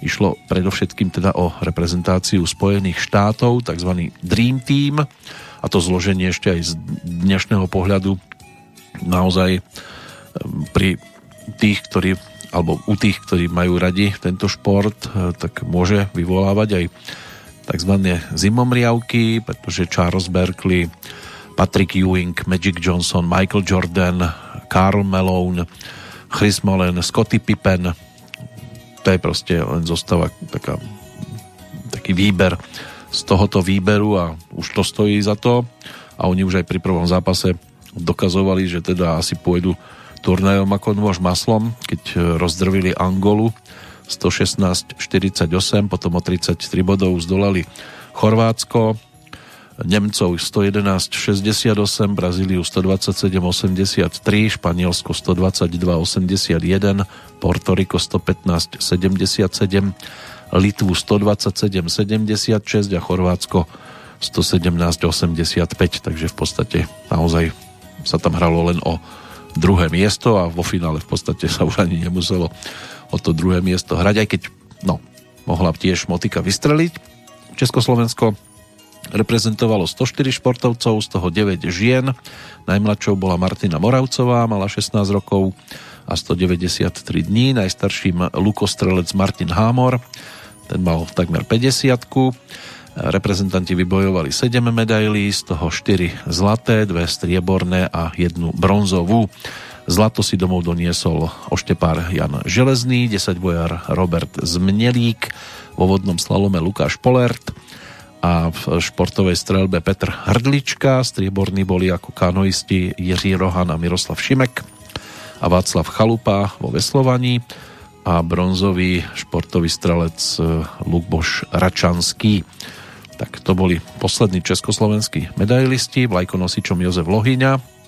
Išlo predovšetkým teda o reprezentáciu Spojených štátov, tzv. Dream Team, a to zloženie ešte aj z dnešného pohľadu naozaj pri tých, ktorí alebo u tých, ktorí majú radi tento šport, eh, tak môže vyvolávať aj tzv. zimomriavky, pretože Charles Berkeley, Patrick Ewing, Magic Johnson, Michael Jordan, Karl Malone, Chris Mullen, Scotty Pippen, to je proste len zostáva taká, taký výber z tohoto výberu a už to stojí za to a oni už aj pri prvom zápase dokazovali, že teda asi pôjdu turnajom ako nôž maslom, keď rozdrvili Angolu 116-48, potom o 33 bodov zdolali Chorvátsko, Nemcov 111-68, Brazíliu 127-83, Španielsko 122-81, Portoriko 115-77, Litvu 127-76 a Chorvátsko 117-85, takže v podstate naozaj sa tam hralo len o druhé miesto a vo finále v podstate sa už ani nemuselo o to druhé miesto hrať, aj keď no, mohla tiež motika vystreliť. Československo reprezentovalo 104 športovcov, z toho 9 žien. Najmladšou bola Martina Moravcová, mala 16 rokov a 193 dní. Najstarším lukostrelec Martin Hámor, ten mal takmer 50 Reprezentanti vybojovali 7 medailí, z toho 4 zlaté, 2 strieborné a jednu bronzovú. Zlato si domov doniesol oštepár Jan Železný, 10 bojár Robert Zmnelík, vo vodnom slalome Lukáš Polert a v športovej strelbe Petr Hrdlička, strieborní boli ako kanoisti Jiří Rohan a Miroslav Šimek a Václav Chalupa vo veslovaní a bronzový športový strelec eh, Lukboš Račanský. Tak to boli poslední československí medailisti, vlajkonosičom Jozef Lohyňa,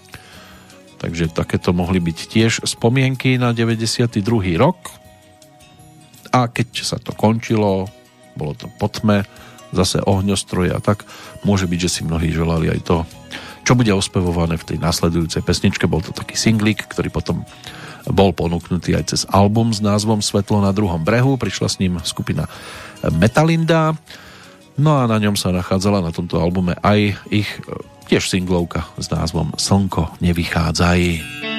Takže takéto mohli byť tiež spomienky na 92. rok. A keď sa to končilo, bolo to potme, zase ohňostroje a tak, môže byť, že si mnohí želali aj to, čo bude ospevované v tej následujúcej pesničke. Bol to taký singlik, ktorý potom bol ponúknutý aj cez album s názvom Svetlo na druhom brehu. Prišla s ním skupina Metalinda. No a na ňom sa nachádzala na tomto albume aj ich tiež singlovka s názvom Slnko nevychádzaj.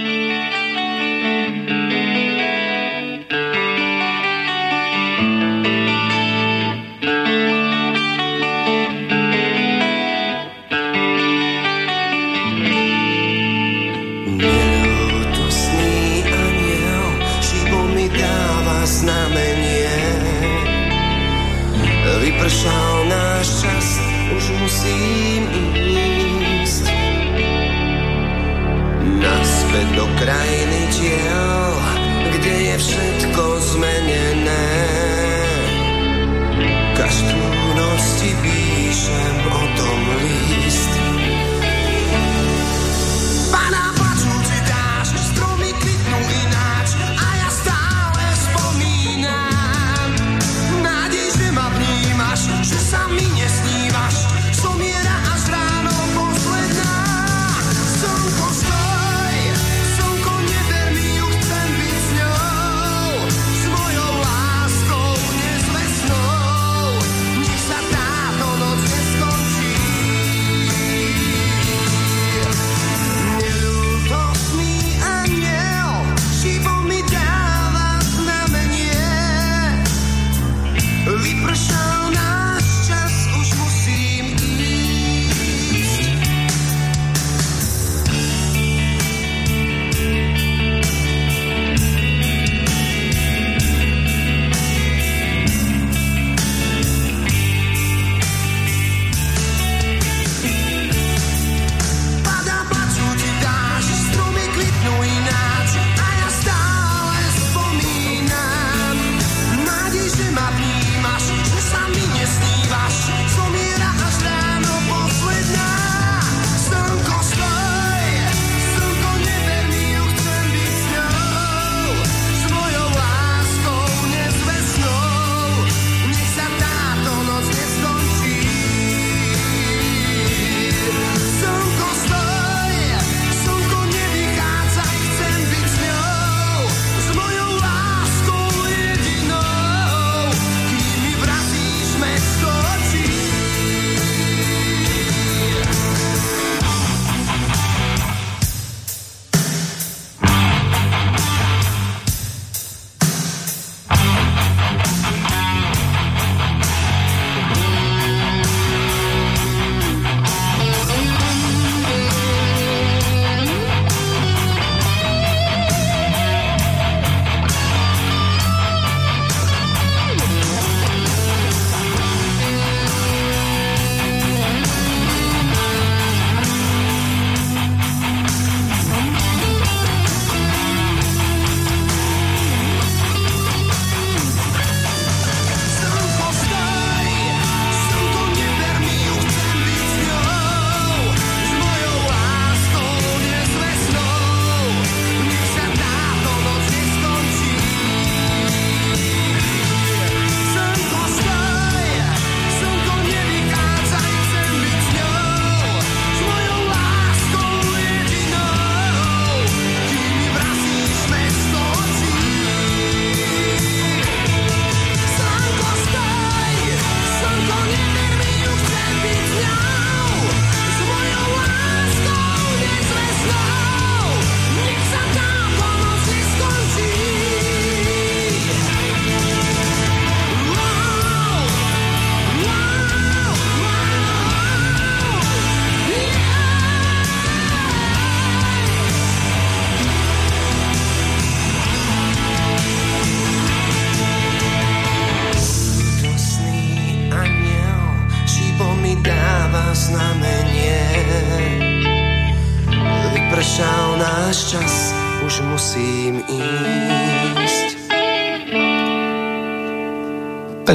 l'Ucraina.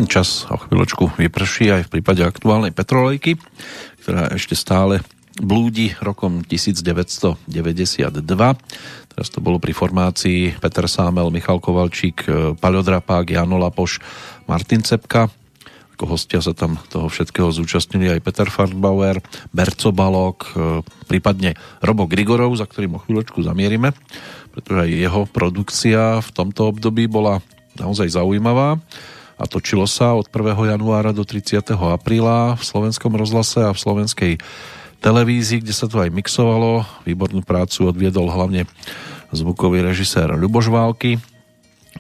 Čas o chvíľočku vyprší aj v prípade aktuálnej petrolejky, ktorá ešte stále blúdi rokom 1992. Teraz to bolo pri formácii Peter Sámel, Michal Kovalčík, Paľo Drapák, Jano Lapoš, Martin Cepka. Ako hostia sa tam toho všetkého zúčastnili aj Peter Farnbauer, Berco Balok, prípadne Robo Grigorov, za ktorým o chvíľočku zamierime, pretože aj jeho produkcia v tomto období bola naozaj zaujímavá a točilo sa od 1. januára do 30. apríla v slovenskom rozhlase a v slovenskej televízii, kde sa to aj mixovalo. Výbornú prácu odviedol hlavne zvukový režisér Ľuboš Války,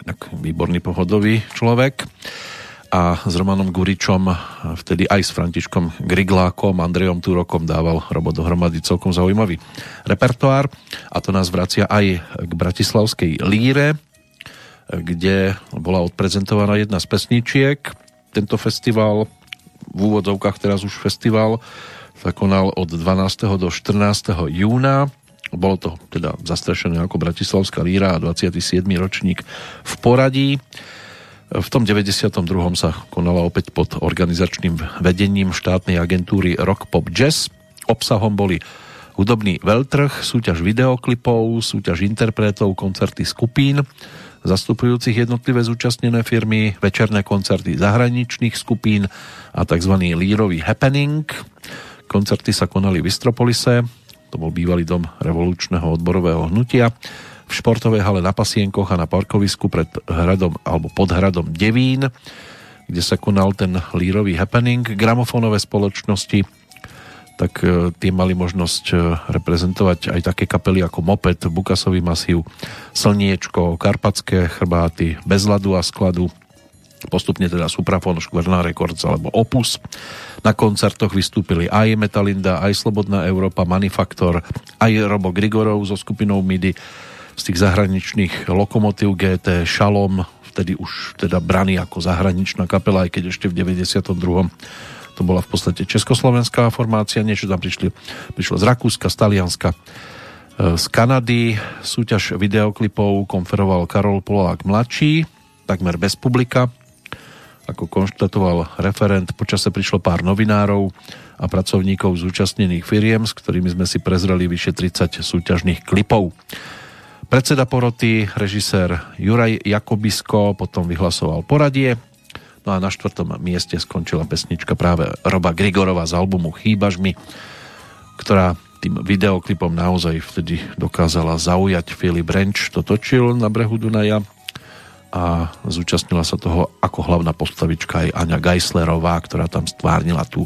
tak výborný pohodový človek a s Romanom Guričom, vtedy aj s Františkom Griglákom, Andrejom Túrokom dával Robo dohromady celkom zaujímavý repertoár a to nás vracia aj k Bratislavskej líre, kde bola odprezentovaná jedna z pesničiek. Tento festival, v úvodzovkách teraz už festival, sa konal od 12. do 14. júna. Bolo to teda zastrešené ako Bratislavská líra a 27. ročník v poradí. V tom 92. sa konala opäť pod organizačným vedením štátnej agentúry Rock Pop Jazz. Obsahom boli hudobný veľtrh, súťaž videoklipov, súťaž interpretov, koncerty skupín, zastupujúcich jednotlivé zúčastnené firmy, večerné koncerty zahraničných skupín a tzv. lírový happening. Koncerty sa konali v Istropolise, to bol bývalý dom revolučného odborového hnutia, v športovej hale na Pasienkoch a na parkovisku pred hradom alebo pod hradom Devín, kde sa konal ten lírový happening. Gramofónové spoločnosti tak tie mali možnosť e, reprezentovať aj také kapely ako Moped, Bukasový masív, Slniečko, Karpatské chrbáty, Bez ľadu a skladu, postupne teda Suprafon, Škverná Records alebo Opus. Na koncertoch vystúpili aj Metalinda, aj Slobodná Európa, Manifaktor, aj Robo Grigorov so skupinou MIDI z tých zahraničných Lokomotív GT, Šalom, vtedy už teda braný ako zahraničná kapela, aj keď ešte v 92 to bola v podstate československá formácia, niečo tam prišli, prišlo z Rakúska, z Talianska, e, z Kanady. Súťaž videoklipov konferoval Karol Polák mladší, takmer bez publika. Ako konštatoval referent, počase prišlo pár novinárov a pracovníkov zúčastnených firiem, s ktorými sme si prezreli vyše 30 súťažných klipov. Predseda poroty, režisér Juraj Jakobisko potom vyhlasoval poradie, No a na štvrtom mieste skončila pesnička práve Roba Grigorova z albumu Chýbaš mi, ktorá tým videoklipom naozaj vtedy dokázala zaujať. Filip Renč to točil na brehu Dunaja a zúčastnila sa toho ako hlavná postavička aj Aňa Geislerová, ktorá tam stvárnila tú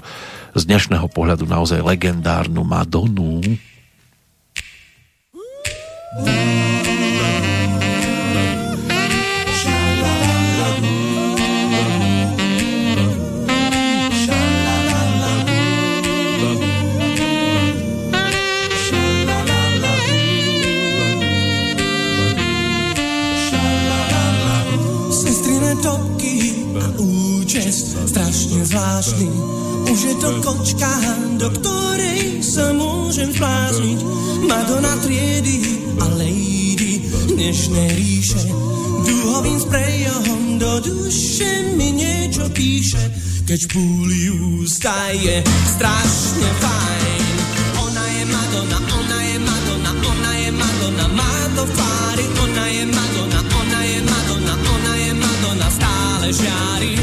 z dnešného pohľadu naozaj legendárnu Madonu. Mm. Strašne zvláštny. Už je to kočka, do ktorej sa môžem zblázniť. Madonna triedy a lady dnešné ríše. Duhovým sprejom do duše mi niečo píše. Keď púli ústa je strašne fajn. Ona je Madonna, ona je Madonna, ona je Madonna, má do fáry. Ona je Madonna, ona je Madonna, ona je Madonna, stále žiari.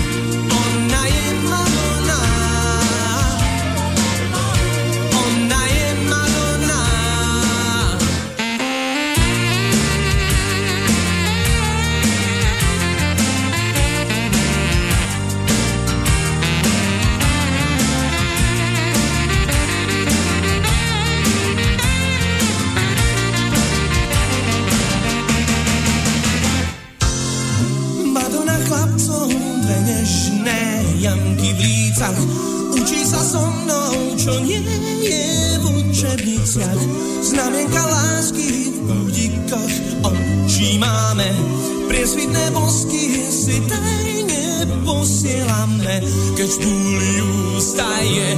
Učebniciach Znamienka lásky v budíkoch očí máme. Priesvitné bosky si tajne posielame. Keď púli ústa je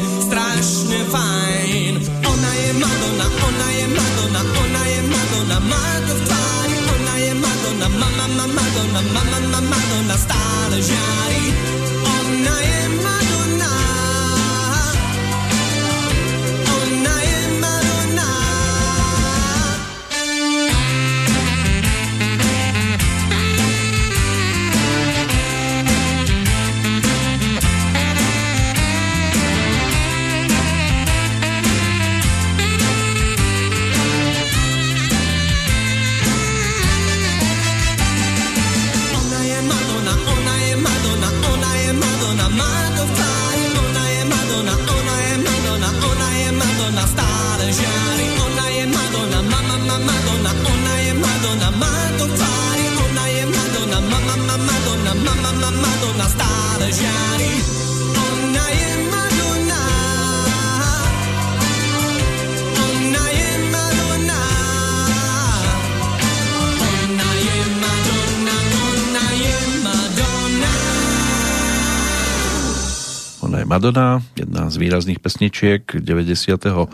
Madonna, jedna z výrazných pesničiek 92.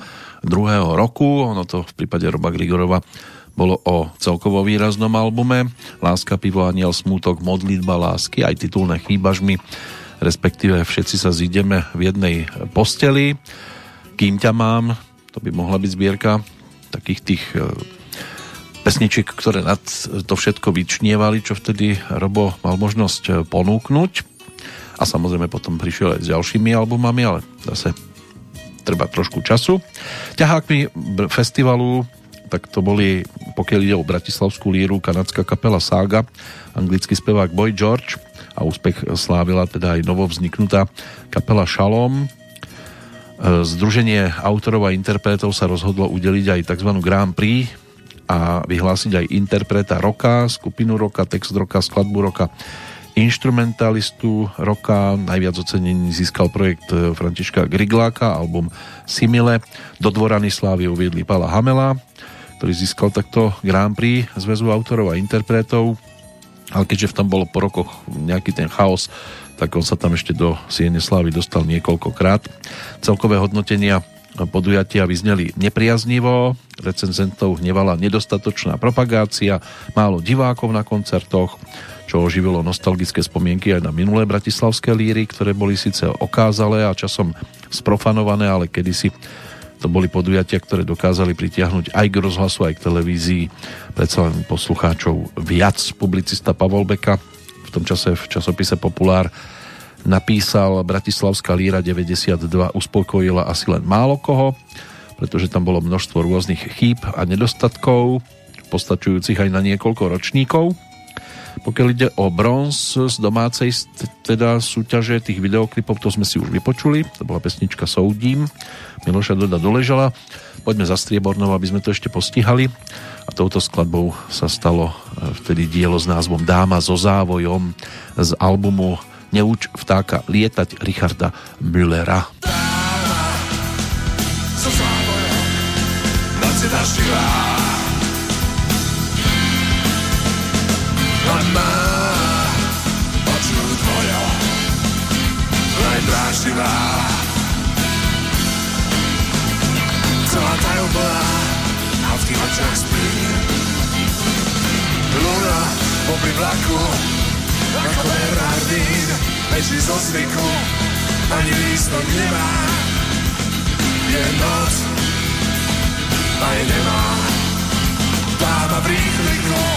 roku. Ono to v prípade Roba Grigorova bolo o celkovo výraznom albume. Láska, pivo, aniel, smútok, modlitba lásky, aj titulné chýbažmy, respektíve všetci sa zídeme v jednej posteli. Kým ťa mám, to by mohla byť zbierka takých tých e, pesničiek, ktoré nad to všetko vyčnievali, čo vtedy Robo mal možnosť ponúknuť. A samozrejme potom prišiel aj s ďalšími albumami, ale zase treba trošku času. Ťahákmi festivalu tak to boli, pokiaľ ide o bratislavskú líru, kanadská kapela Saga, anglický spevák Boy George a úspech slávila teda aj novovzniknutá kapela Shalom. E, Združenie autorov a interpretov sa rozhodlo udeliť aj tzv. Grand Prix a vyhlásiť aj interpreta roka, skupinu roka, text roka, skladbu roka, instrumentalistu roka. Najviac ocenení získal projekt e, Františka Grigláka, album Simile. Do dvorany slávy uviedli Pala Hamela, ktorý získal takto Grand Prix zväzu autorov a interpretov. Ale keďže v tom bolo po rokoch nejaký ten chaos, tak on sa tam ešte do Siene dostal niekoľkokrát. Celkové hodnotenia podujatia vyzneli nepriaznivo, recenzentov hnevala nedostatočná propagácia, málo divákov na koncertoch, čo oživilo nostalgické spomienky aj na minulé bratislavské líry, ktoré boli síce okázalé a časom sprofanované, ale kedysi to boli podujatia, ktoré dokázali pritiahnuť aj k rozhlasu, aj k televízii predsa len poslucháčov viac. Publicista Pavol Beka v tom čase v časopise Populár napísal Bratislavská líra 92 uspokojila asi len málo koho, pretože tam bolo množstvo rôznych chýb a nedostatkov, postačujúcich aj na niekoľko ročníkov. Pokiaľ ide o bronz z domácej teda súťaže tých videoklipov, to sme si už vypočuli, to bola pesnička Soudím, Miloša Doda doležala. Poďme za striebornou, aby sme to ešte postihali. A touto skladbou sa stalo vtedy dielo s názvom Dáma so závojom z albumu Neuč vtáka lietať Richarda Müllera. so závojom, očiach spí. Luna popri vlaku, ako Bernardín, beží zo zvyku, ani lístok nemá. Je noc, aj nemá, dáma v rýchliku.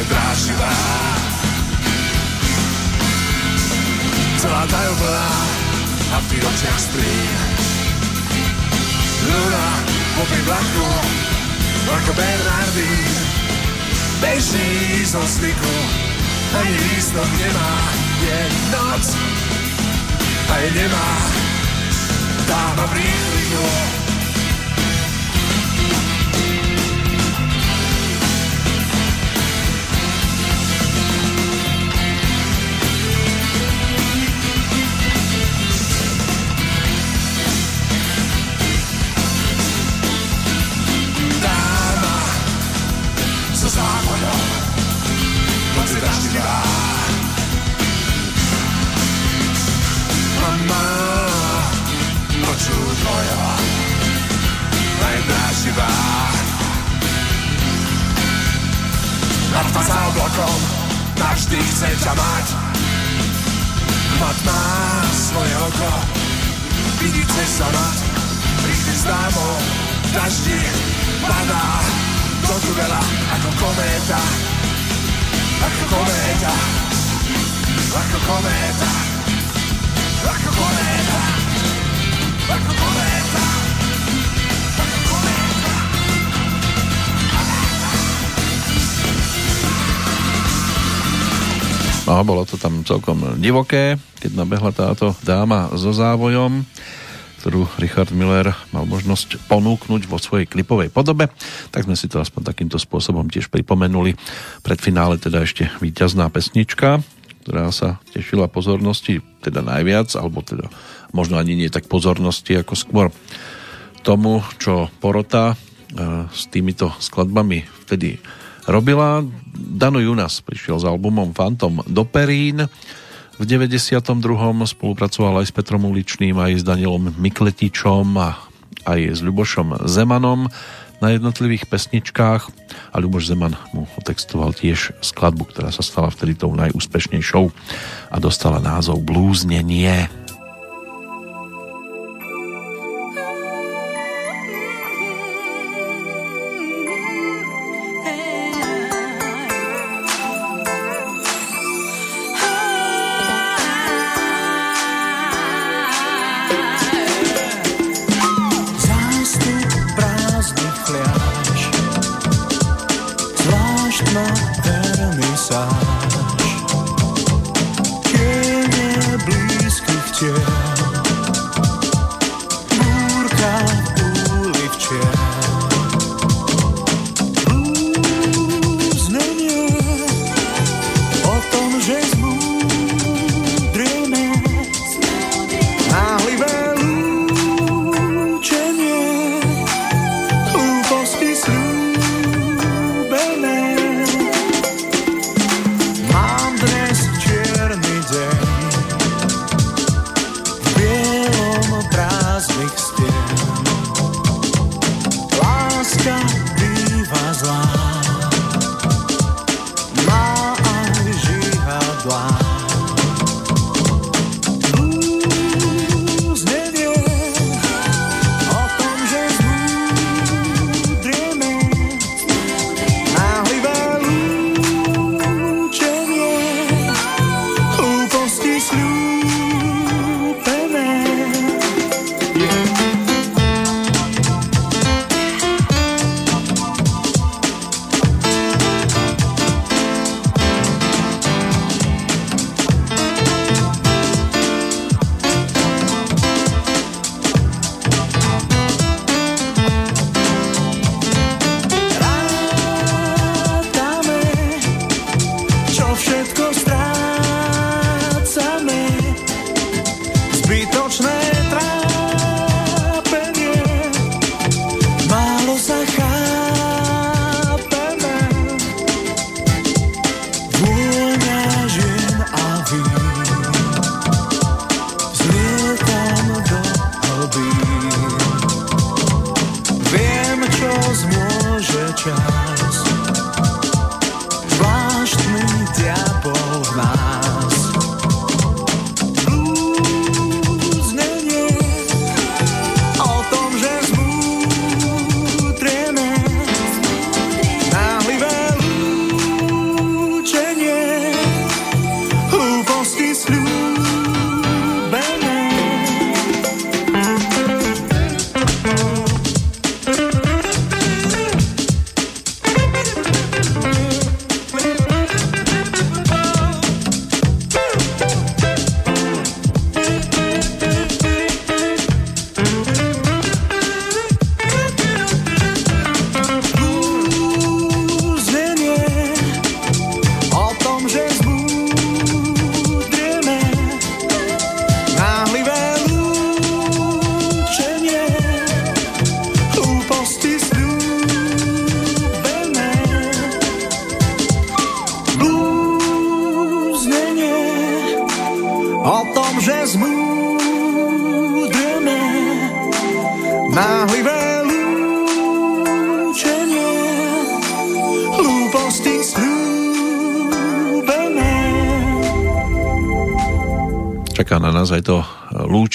Najdraživá. Celá úplná a v tých očiach spí. Luna popri vlaku, ako Bernardín, beží zo zvyku, ani lístok nemá, je noc, aj nemá, dáma v ťa mať. Mat má svoje oko, vidí cez sa mať. Prídi s dámou, daždi, padá do tunela ako kométa. Ako kométa, ako kométa, ako No, bolo to tam celkom divoké, keď nabehla táto dáma so závojom, ktorú Richard Miller mal možnosť ponúknuť vo svojej klipovej podobe. Tak sme si to aspoň takýmto spôsobom tiež pripomenuli. Pred finále teda ešte víťazná pesnička, ktorá sa tešila pozornosti teda najviac, alebo teda možno ani nie tak pozornosti, ako skôr tomu, čo porota e, s týmito skladbami vtedy robila. Dano Junas prišiel s albumom Phantom do Perín. V 92. spolupracoval aj s Petrom Uličným, aj s Danielom Mikletičom a aj s Ľubošom Zemanom na jednotlivých pesničkách a Ľuboš Zeman mu otextoval tiež skladbu, ktorá sa stala vtedy tou najúspešnejšou a dostala názov Blúznenie.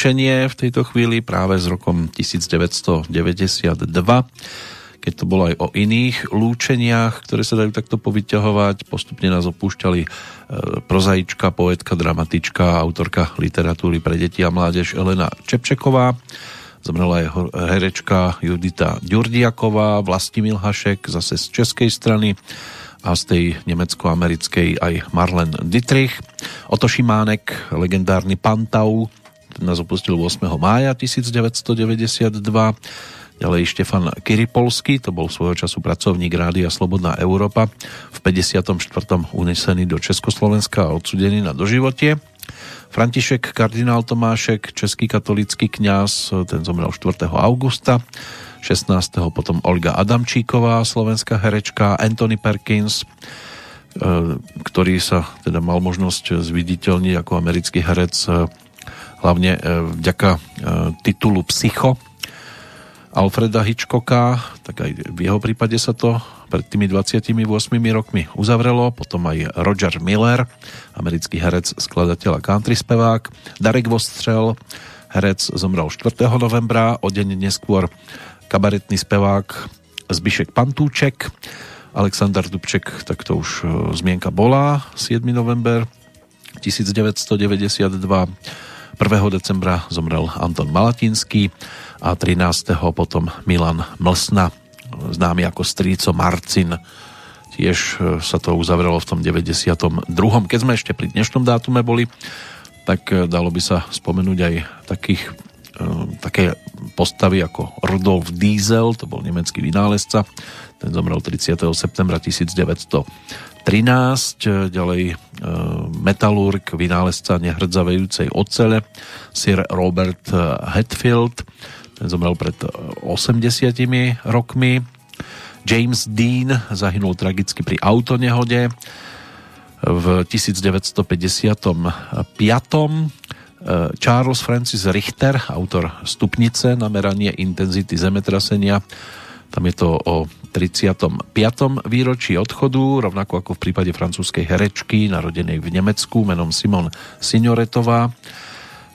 Lúčenie v tejto chvíli práve s rokom 1992 keď to bolo aj o iných lúčeniach, ktoré sa dajú takto povyťahovať. Postupne nás opúšťali e, prozaička, poetka, dramatička, autorka literatúry pre deti a mládež Elena Čepčeková. Zomrela aj herečka Judita Ďurdiaková, Vlastimil Hašek, zase z českej strany a z tej nemecko-americkej aj Marlen Dietrich. Oto legendárny Pantau, nás opustil 8. mája 1992 Ďalej Štefan Kiripolsky, to bol svojho času pracovník Rádia Slobodná Európa, v 54. unesený do Československa a odsudený na doživotie. František kardinál Tomášek, český katolický kňaz, ten zomrel 4. augusta. 16. potom Olga Adamčíková, slovenská herečka, Anthony Perkins, e, ktorý sa teda mal možnosť zviditeľniť ako americký herec e, hlavne e, vďaka titulu Psycho, Alfreda Hitchcocka, tak aj v jeho prípade sa to pred tými 28 rokmi uzavrelo, potom aj Roger Miller, americký herec, skladateľ a country spevák, Darek Vostrel, herec, zomrel 4. novembra, o deň neskôr kabaretný spevák Zbyšek Pantúček, Aleksandar Dubček, tak to už e, zmienka bola, 7. november 1992, 1. decembra zomrel Anton Malatinský, a 13. potom Milan Mlsna, známy ako Stríco Marcin. Tiež e, sa to uzavrelo v tom 92. Keď sme ešte pri dnešnom dátume boli, tak e, dalo by sa spomenúť aj takých, e, také postavy ako Rudolf Diesel, to bol nemecký vynálezca, ten zomrel 30. septembra 1913, ďalej metalurg, vynálezca nehrdzavejúcej ocele, Sir Robert Hetfield, ten zomrel pred 80 eh, rokmi. James Dean zahynul tragicky pri autonehode v 1955. Eh, Charles Francis Richter, autor stupnice na meranie intenzity zemetrasenia, tam je to o 35. výročí odchodu, rovnako ako v prípade francúzskej herečky, narodenej v Nemecku menom Simon Signoretová.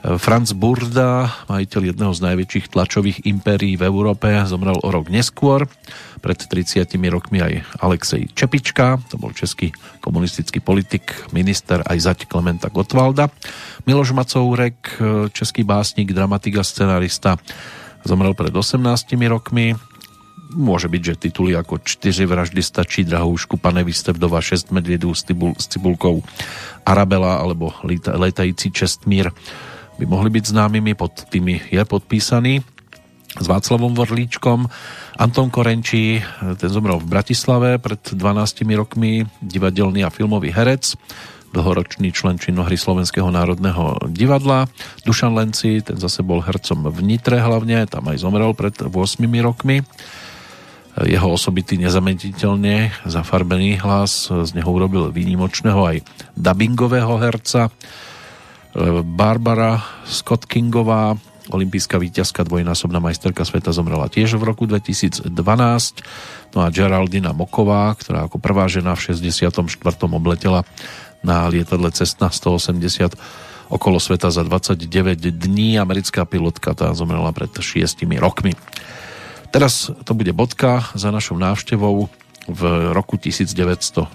Franz Burda, majiteľ jedného z najväčších tlačových impérií v Európe, zomrel o rok neskôr. Pred 30 rokmi aj Alexej Čepička, to bol český komunistický politik, minister aj zať Klementa Gottwalda. Miloš Macourek, český básnik, dramatik a scenarista, zomrel pred 18 rokmi. Môže byť, že tituly ako Čtyři vraždy stačí, Drahoušku, Pane Vystevdova, Šest medviedů s, s cibulkou, Arabela alebo Letající Čestmír by mohli byť známymi, pod tými je podpísaný s Václavom Vorlíčkom. Anton Korenčí, ten zomrel v Bratislave pred 12 rokmi, divadelný a filmový herec, dlhoročný člen činohry Slovenského národného divadla. Dušan Lenci, ten zase bol hercom v Nitre hlavne, tam aj zomrel pred 8 rokmi. Jeho osobitý nezametiteľne zafarbený hlas z neho urobil výnimočného aj dubbingového herca Barbara Scott Kingová, olimpijská víťazka, dvojnásobná majsterka sveta zomrela tiež v roku 2012. No a Geraldina Moková, ktorá ako prvá žena v 64. obletela na lietadle Cessna 180 okolo sveta za 29 dní. Americká pilotka tá zomrela pred 6 rokmi. Teraz to bude bodka za našou návštevou v roku 1992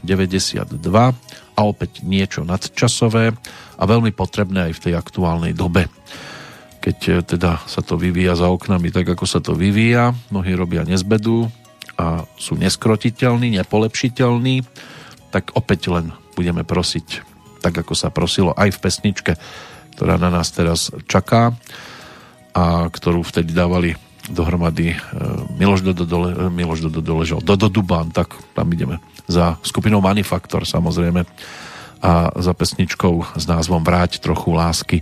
a opäť niečo nadčasové a veľmi potrebné aj v tej aktuálnej dobe. Keď e, teda sa to vyvíja za oknami tak, ako sa to vyvíja, mnohí robia nezbedu a sú neskrotiteľní, nepolepšiteľní, tak opäť len budeme prosiť, tak ako sa prosilo aj v pesničke, ktorá na nás teraz čaká a ktorú vtedy dávali dohromady e, Miloš Dodo, dole, e, Miloš Dodo doležal Dodo Dubán, tak tam ideme za skupinou Manifaktor samozrejme a za pesničkou s názvom Vráť trochu lásky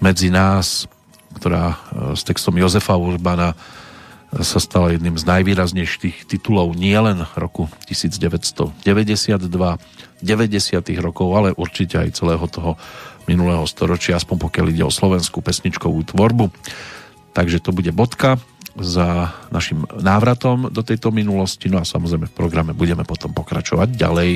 medzi nás, ktorá e, s textom Jozefa Urbana sa stala jedným z najvýraznejších titulov nielen roku 1992, 90. rokov, ale určite aj celého toho minulého storočia, aspoň pokiaľ ide o slovenskú pesničkovú tvorbu. Takže to bude bodka za našim návratom do tejto minulosti. No a samozrejme v programe budeme potom pokračovať ďalej.